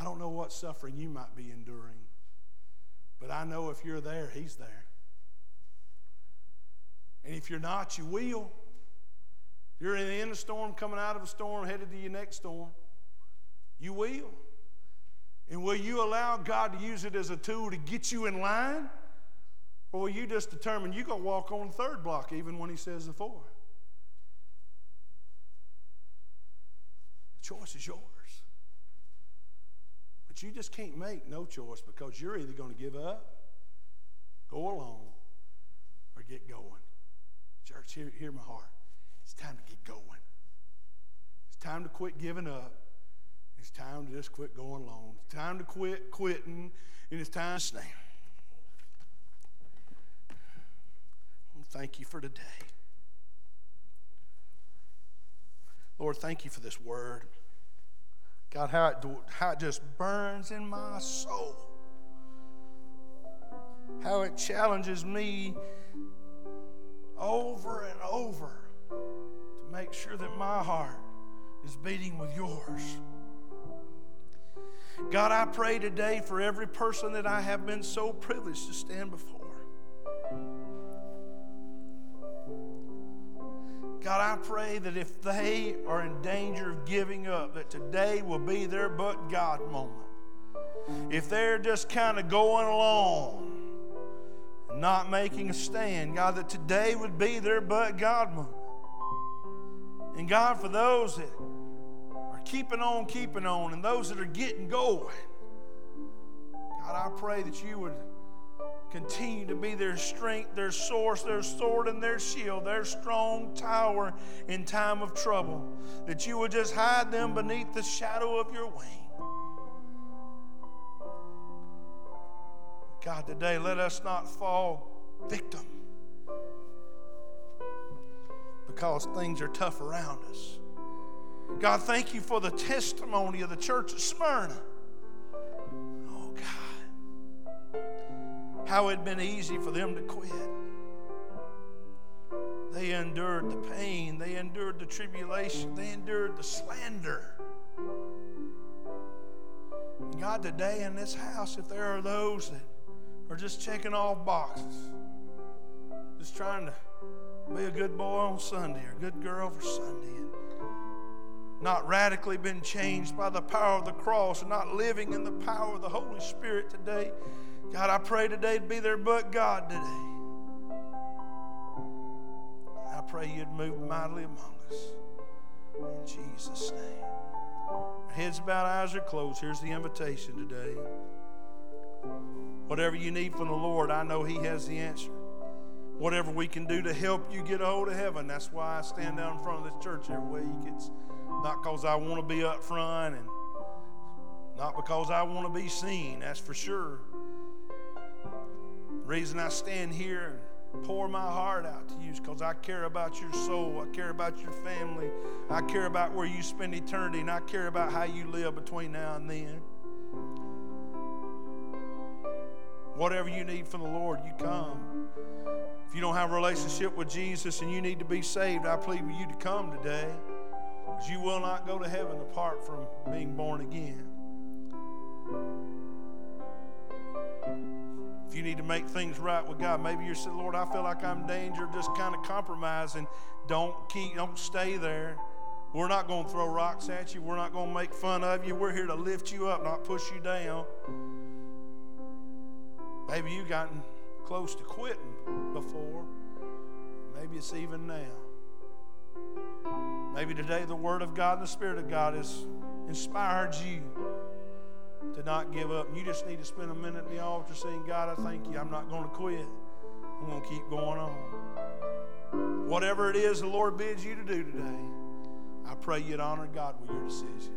I don't know what suffering you might be enduring, but I know if you're there, He's there. And if you're not, you will. You're in a storm, coming out of a storm, headed to your next storm. You will. And will you allow God to use it as a tool to get you in line? Or will you just determine you're going to walk on the third block even when He says the fourth? The choice is yours. But you just can't make no choice because you're either going to give up, go along, or get going. Church, hear, hear my heart. It's time to get going. It's time to quit giving up. It's time to just quit going along. It's time to quit quitting, and it's time to stand. Thank you for today. Lord, thank you for this word. God, how it, how it just burns in my soul. How it challenges me over and over to make sure that my heart is beating with yours. God, I pray today for every person that I have been so privileged to stand before. God, I pray that if they are in danger of giving up, that today will be their but God moment. If they're just kind of going along not making a stand, God, that today would be their but God moment. And God, for those that keeping on, keeping on, and those that are getting going. God, I pray that you would continue to be their strength, their source, their sword, and their shield, their strong tower in time of trouble. That you would just hide them beneath the shadow of your wing. God, today let us not fall victim because things are tough around us. God, thank you for the testimony of the church of Smyrna. Oh, God. How it had been easy for them to quit. They endured the pain, they endured the tribulation, they endured the slander. God, today in this house, if there are those that are just checking off boxes, just trying to be a good boy on Sunday or a good girl for Sunday, not radically been changed by the power of the cross and not living in the power of the Holy Spirit today, God, I pray today to be there but God today. I pray you'd move mightily among us. In Jesus' name. Heads bowed, eyes are closed. Here's the invitation today. Whatever you need from the Lord, I know He has the answer. Whatever we can do to help you get a hold of heaven, that's why I stand down in front of this church every week. It's not because I want to be up front and not because I want to be seen, that's for sure. The reason I stand here and pour my heart out to you is because I care about your soul. I care about your family. I care about where you spend eternity, and I care about how you live between now and then. Whatever you need from the Lord, you come. If you don't have a relationship with Jesus and you need to be saved, I plead with you to come today. Because you will not go to heaven apart from being born again. If you need to make things right with God, maybe you're saying, Lord, I feel like I'm in danger just kind of compromising. Don't keep, don't stay there. We're not going to throw rocks at you. We're not going to make fun of you. We're here to lift you up, not push you down. Maybe you've gotten close to quitting before. Maybe it's even now. Maybe today the Word of God and the Spirit of God has inspired you to not give up. You just need to spend a minute in the altar saying, God, I thank you. I'm not going to quit. I'm going to keep going on. Whatever it is the Lord bids you to do today, I pray you'd honor God with your decision.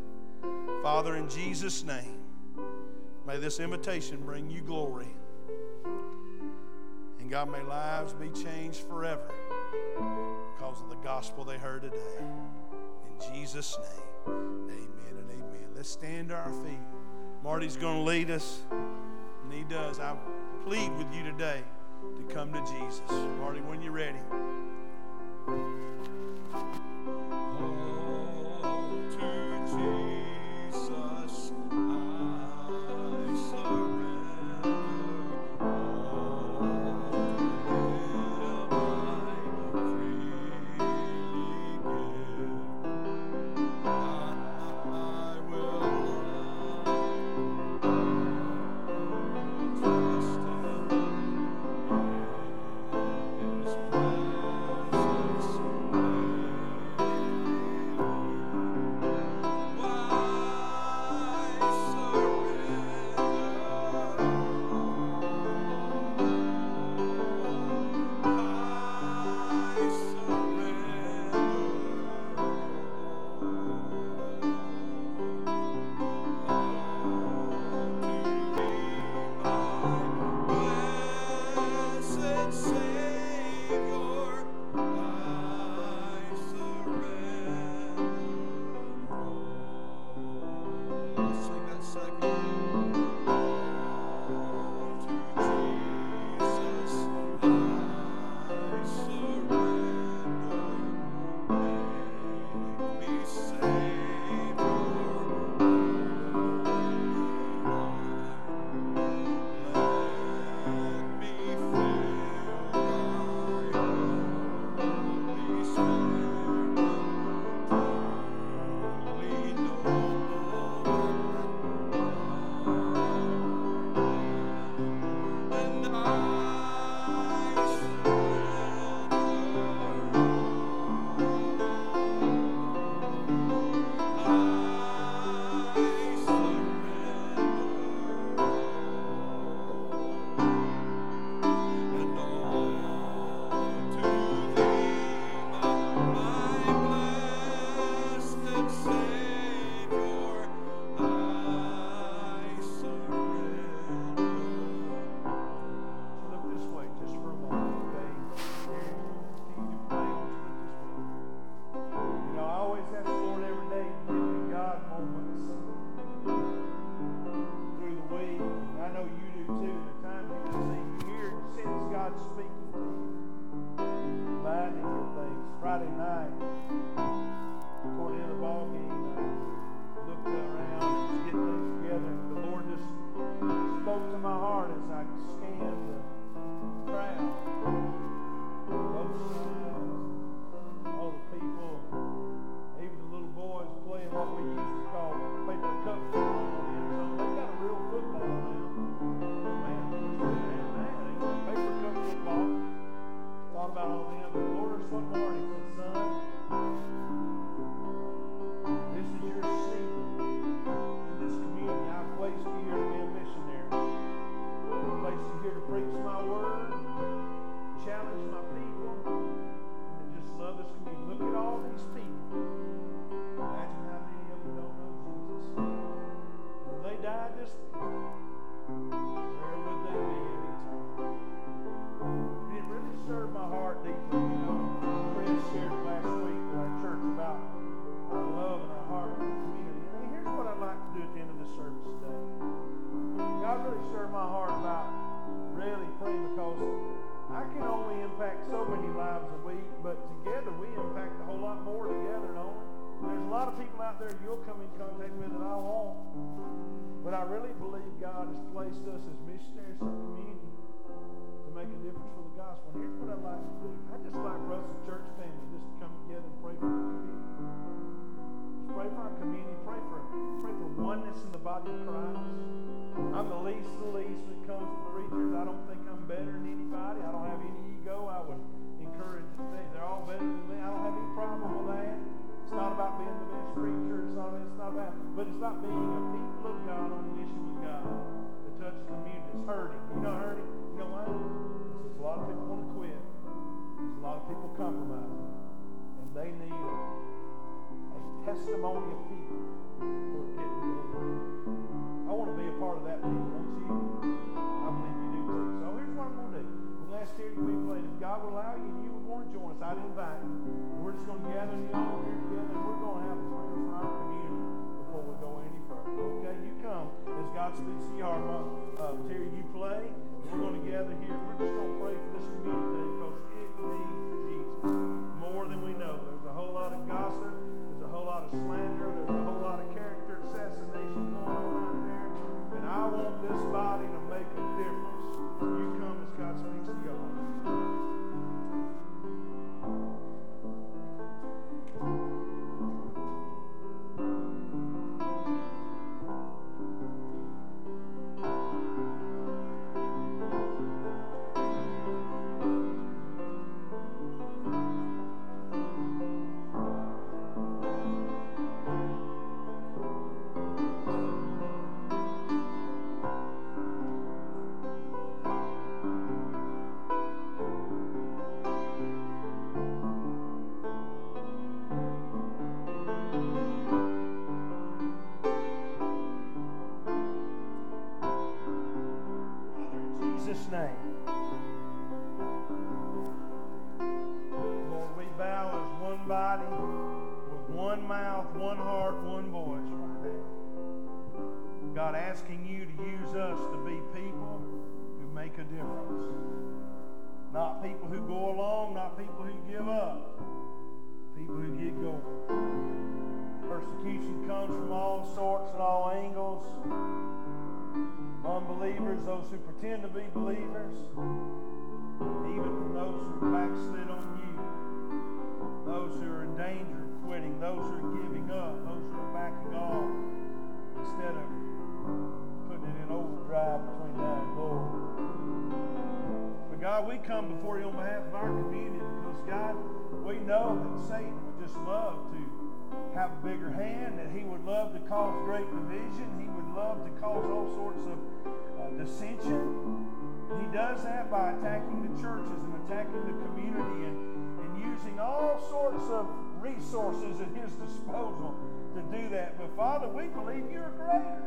Father, in Jesus' name, may this invitation bring you glory. And God, may lives be changed forever because of the gospel they heard today. In Jesus' name, amen and amen. Let's stand to our feet. Marty's going to lead us, and he does. I plead with you today to come to Jesus. Marty, when you're ready. Out there you'll come in contact with that I won't. But I really believe God has placed us as missionaries in the community to make a difference for the gospel. And here's what I'd like to do. I'd just like for us as church family just to come together and pray for the community. Just pray for our community. Pray for, pray for oneness in the body of Christ. I'm the least of the least when it comes to preachers. I don't think I'm better than anybody. I don't have any ego. I would encourage them. They're all better than me. I don't have any problem with that. It's not about being the best preacher. It's not, it's not about, but it's about being a people of God on a mission with God to touch the community. It's hurting. You know hurting? You know why? Because a lot of people want to quit. There's a lot of people compromising. And they need a, a testimony of people who are getting the I want to be a part of that people, don't you? I believe you do too. So here's what I'm going to do. Last year we played, if God will allow you and you would want to join us, I'd invite you. We're just going to gather in the altar To your heart. Uh, Terry, you play. We're going to gather here. We're just going to one mouth, one heart, one voice right now. God, asking you to use us to be people who make a difference. Not people who go along, not people who give up, people who get going. Persecution comes from all sorts and all angles unbelievers, those who pretend to be believers, even from those who backslid on you, those who are in danger quitting, those who are giving up, those who are backing off, instead of putting it in overdrive between now and Lord. But God, we come before you on behalf of our community because, God, we know that Satan would just love to have a bigger hand, that he would love to cause great division. He would love to cause all sorts of uh, dissension. And he does that by attacking the churches and attacking the community and, and using all sorts of resources at his disposal to do that. But Father, we believe you're greater.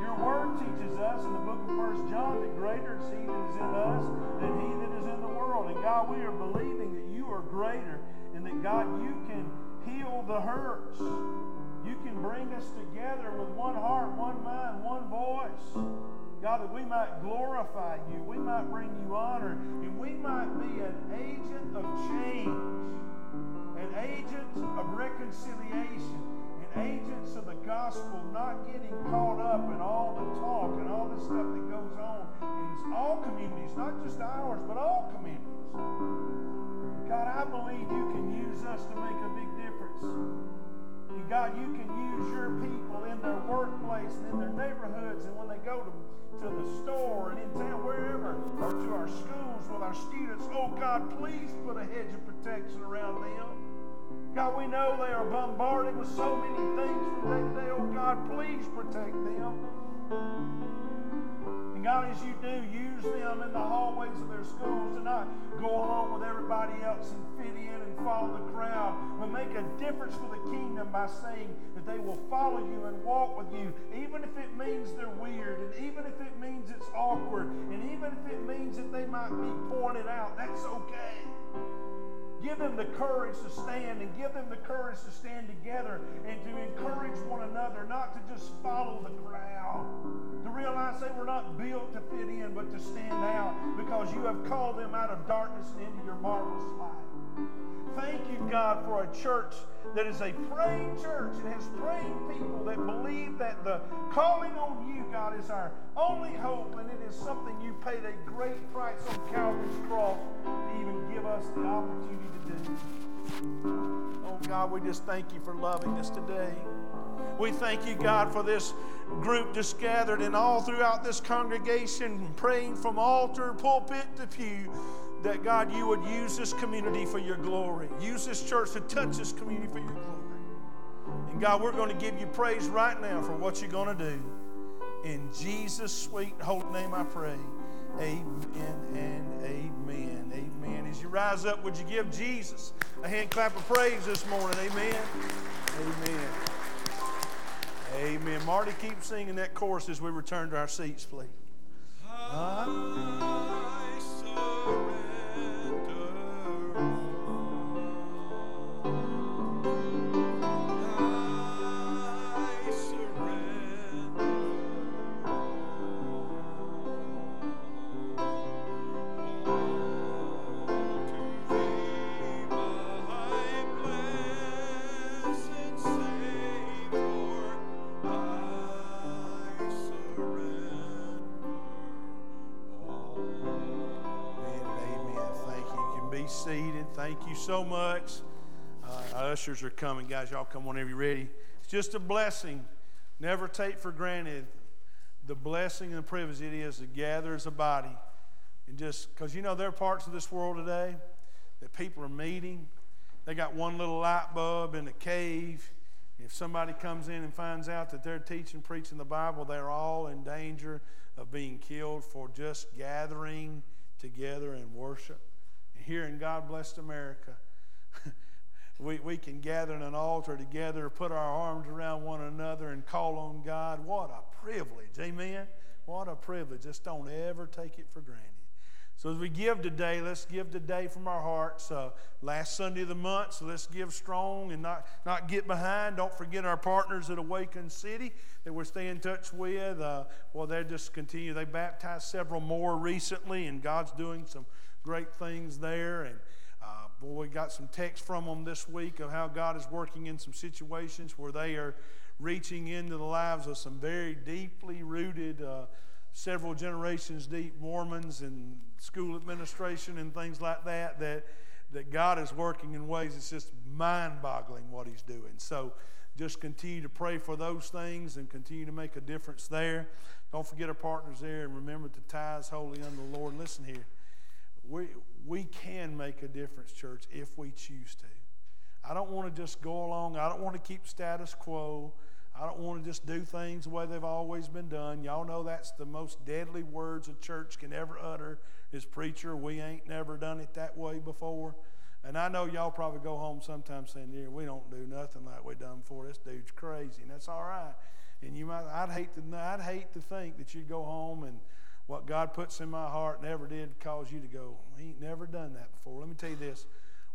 Your word teaches us in the book of First John that greater is he that is in us than he that is in the world. And God, we are believing that you are greater and that God, you can heal the hurts. You can bring us together with one heart, one mind, one voice. God, that we might glorify you, we might bring you honor, and we might be an agent of change, an agent of reconciliation, and agents of the gospel, not getting caught up in all the talk and all the stuff that goes on in all communities, not just ours, but all communities. God, I believe you can use us to make a big difference. And God, you can use your people in their workplace and in their neighborhoods and when they go to, to the store and in town, wherever, or to our schools with our students. Oh, God, please put a hedge of protection around them. God, we know they are bombarded with so many things from day to day. Oh, God, please protect them. And God, as you do, use them in the hallways of their schools to not go along with everybody else and fit in follow the crowd, but make a difference for the kingdom by saying that they will follow you and walk with you, even if it means they're weird, and even if it means it's awkward, and even if it means that they might be pointed out. That's okay. Give them the courage to stand and give them the courage to stand together and to encourage one another, not to just follow the crowd. To realize they were not built to fit in, but to stand out because you have called them out of darkness and into your marvelous light. Thank you, God, for a church that is a praying church and has praying people that believe that the calling on you, God, is our only hope, and it is something you paid a great price on Calvary's cross to even give us the opportunity to do. Oh, God, we just thank you for loving us today. We thank you, God, for this group just gathered and all throughout this congregation, praying from altar, pulpit to pew, that God, you would use this community for your glory. Use this church to touch this community for your glory. And God, we're going to give you praise right now for what you're going to do. In Jesus' sweet holy name I pray. Amen and amen. Amen. As you rise up, would you give Jesus a hand clap of praise this morning? Amen. Amen. Amen. Marty, keep singing that chorus as we return to our seats, please. I surrender. Thank you so much. Uh, ushers are coming. Guys, y'all come whenever you're ready. It's just a blessing. Never take for granted the blessing and the privilege it is to gather as a body. And just because you know there are parts of this world today that people are meeting. They got one little light bulb in a cave. If somebody comes in and finds out that they're teaching, preaching the Bible, they're all in danger of being killed for just gathering together and worship here in God Blessed America, we, we can gather in an altar together, put our arms around one another, and call on God. What a privilege. Amen. What a privilege. Just don't ever take it for granted. So as we give today, let's give today from our hearts. Uh, last Sunday of the month, so let's give strong and not, not get behind. Don't forget our partners at Awaken City that we're staying in touch with. Uh, well, they're just continue. They baptized several more recently, and God's doing some great things there. And uh, boy, we got some text from them this week of how God is working in some situations where they are reaching into the lives of some very deeply rooted, uh, several generations deep Mormons and school administration and things like that. That that God is working in ways it's just mind-boggling what He's doing. So just continue to pray for those things and continue to make a difference there. Don't forget our partners there and remember to tithe wholly unto the Lord. Listen here we, we can make a difference, church, if we choose to. I don't want to just go along. I don't want to keep status quo. I don't want to just do things the way they've always been done. Y'all know that's the most deadly words a church can ever utter is preacher, we ain't never done it that way before. And I know y'all probably go home sometimes saying, yeah, we don't do nothing like we done before. This dude's crazy. And that's all right. And you might I'd hate to I'd hate to think that you'd go home and what God puts in my heart never did cause you to go, He ain't never done that before. Let me tell you this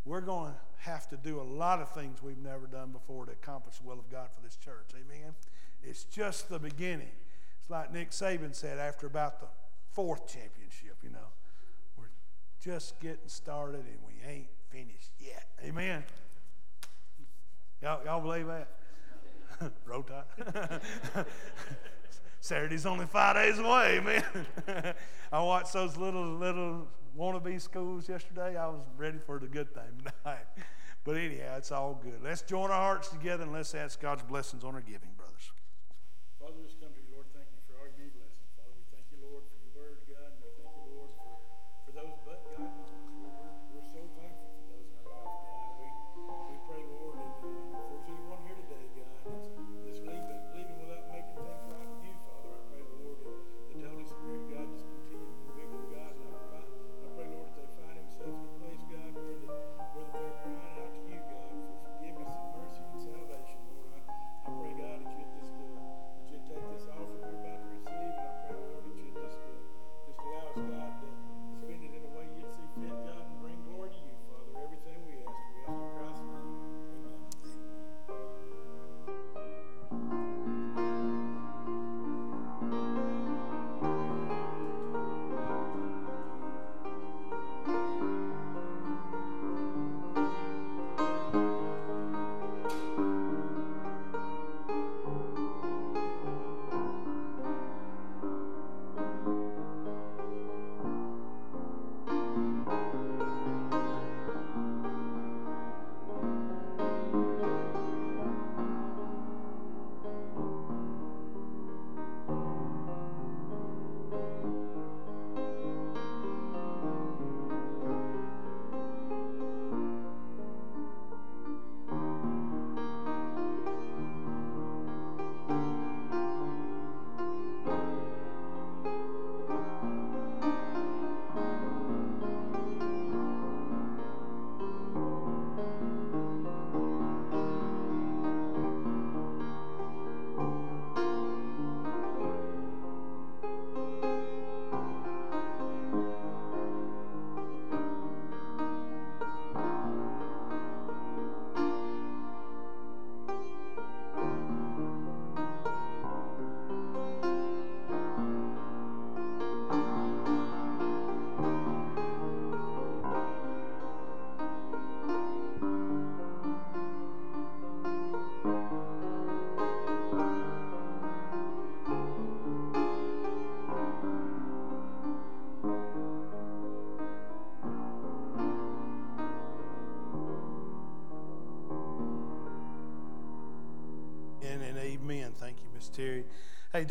we're going to have to do a lot of things we've never done before to accomplish the will of God for this church. Amen. It's just the beginning. It's like Nick Saban said after about the fourth championship, you know, we're just getting started and we ain't finished yet. Amen. Y'all, y'all believe that? Roll. Saturday's only five days away, man. I watched those little little wannabe schools yesterday. I was ready for the good thing tonight. But anyhow, it's all good. Let's join our hearts together and let's ask God's blessings on our giving,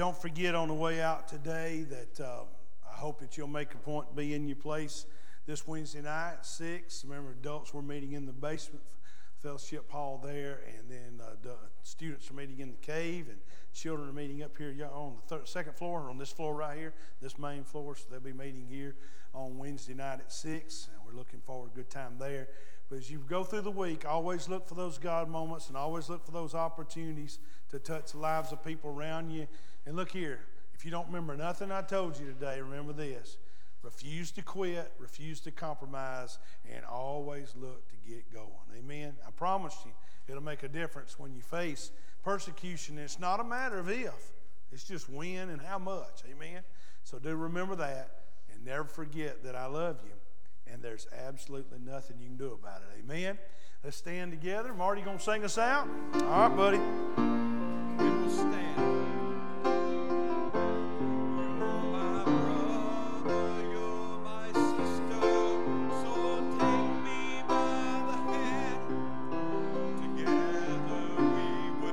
don't forget on the way out today that uh, I hope that you'll make a point to be in your place this Wednesday night at 6. Remember, adults, we're meeting in the basement fellowship hall there, and then uh, the students are meeting in the cave, and children are meeting up here on the third, second floor, on this floor right here, this main floor. So they'll be meeting here on Wednesday night at 6, and we're looking forward to a good time there. But as you go through the week, always look for those God moments and always look for those opportunities to touch the lives of people around you. And look here, if you don't remember nothing I told you today, remember this. Refuse to quit, refuse to compromise, and always look to get going. Amen. I promise you, it'll make a difference when you face persecution. It's not a matter of if, it's just when and how much. Amen. So do remember that and never forget that I love you and there's absolutely nothing you can do about it. Amen. Let's stand together. Marty, going to sing us out? All right, buddy. We will stand.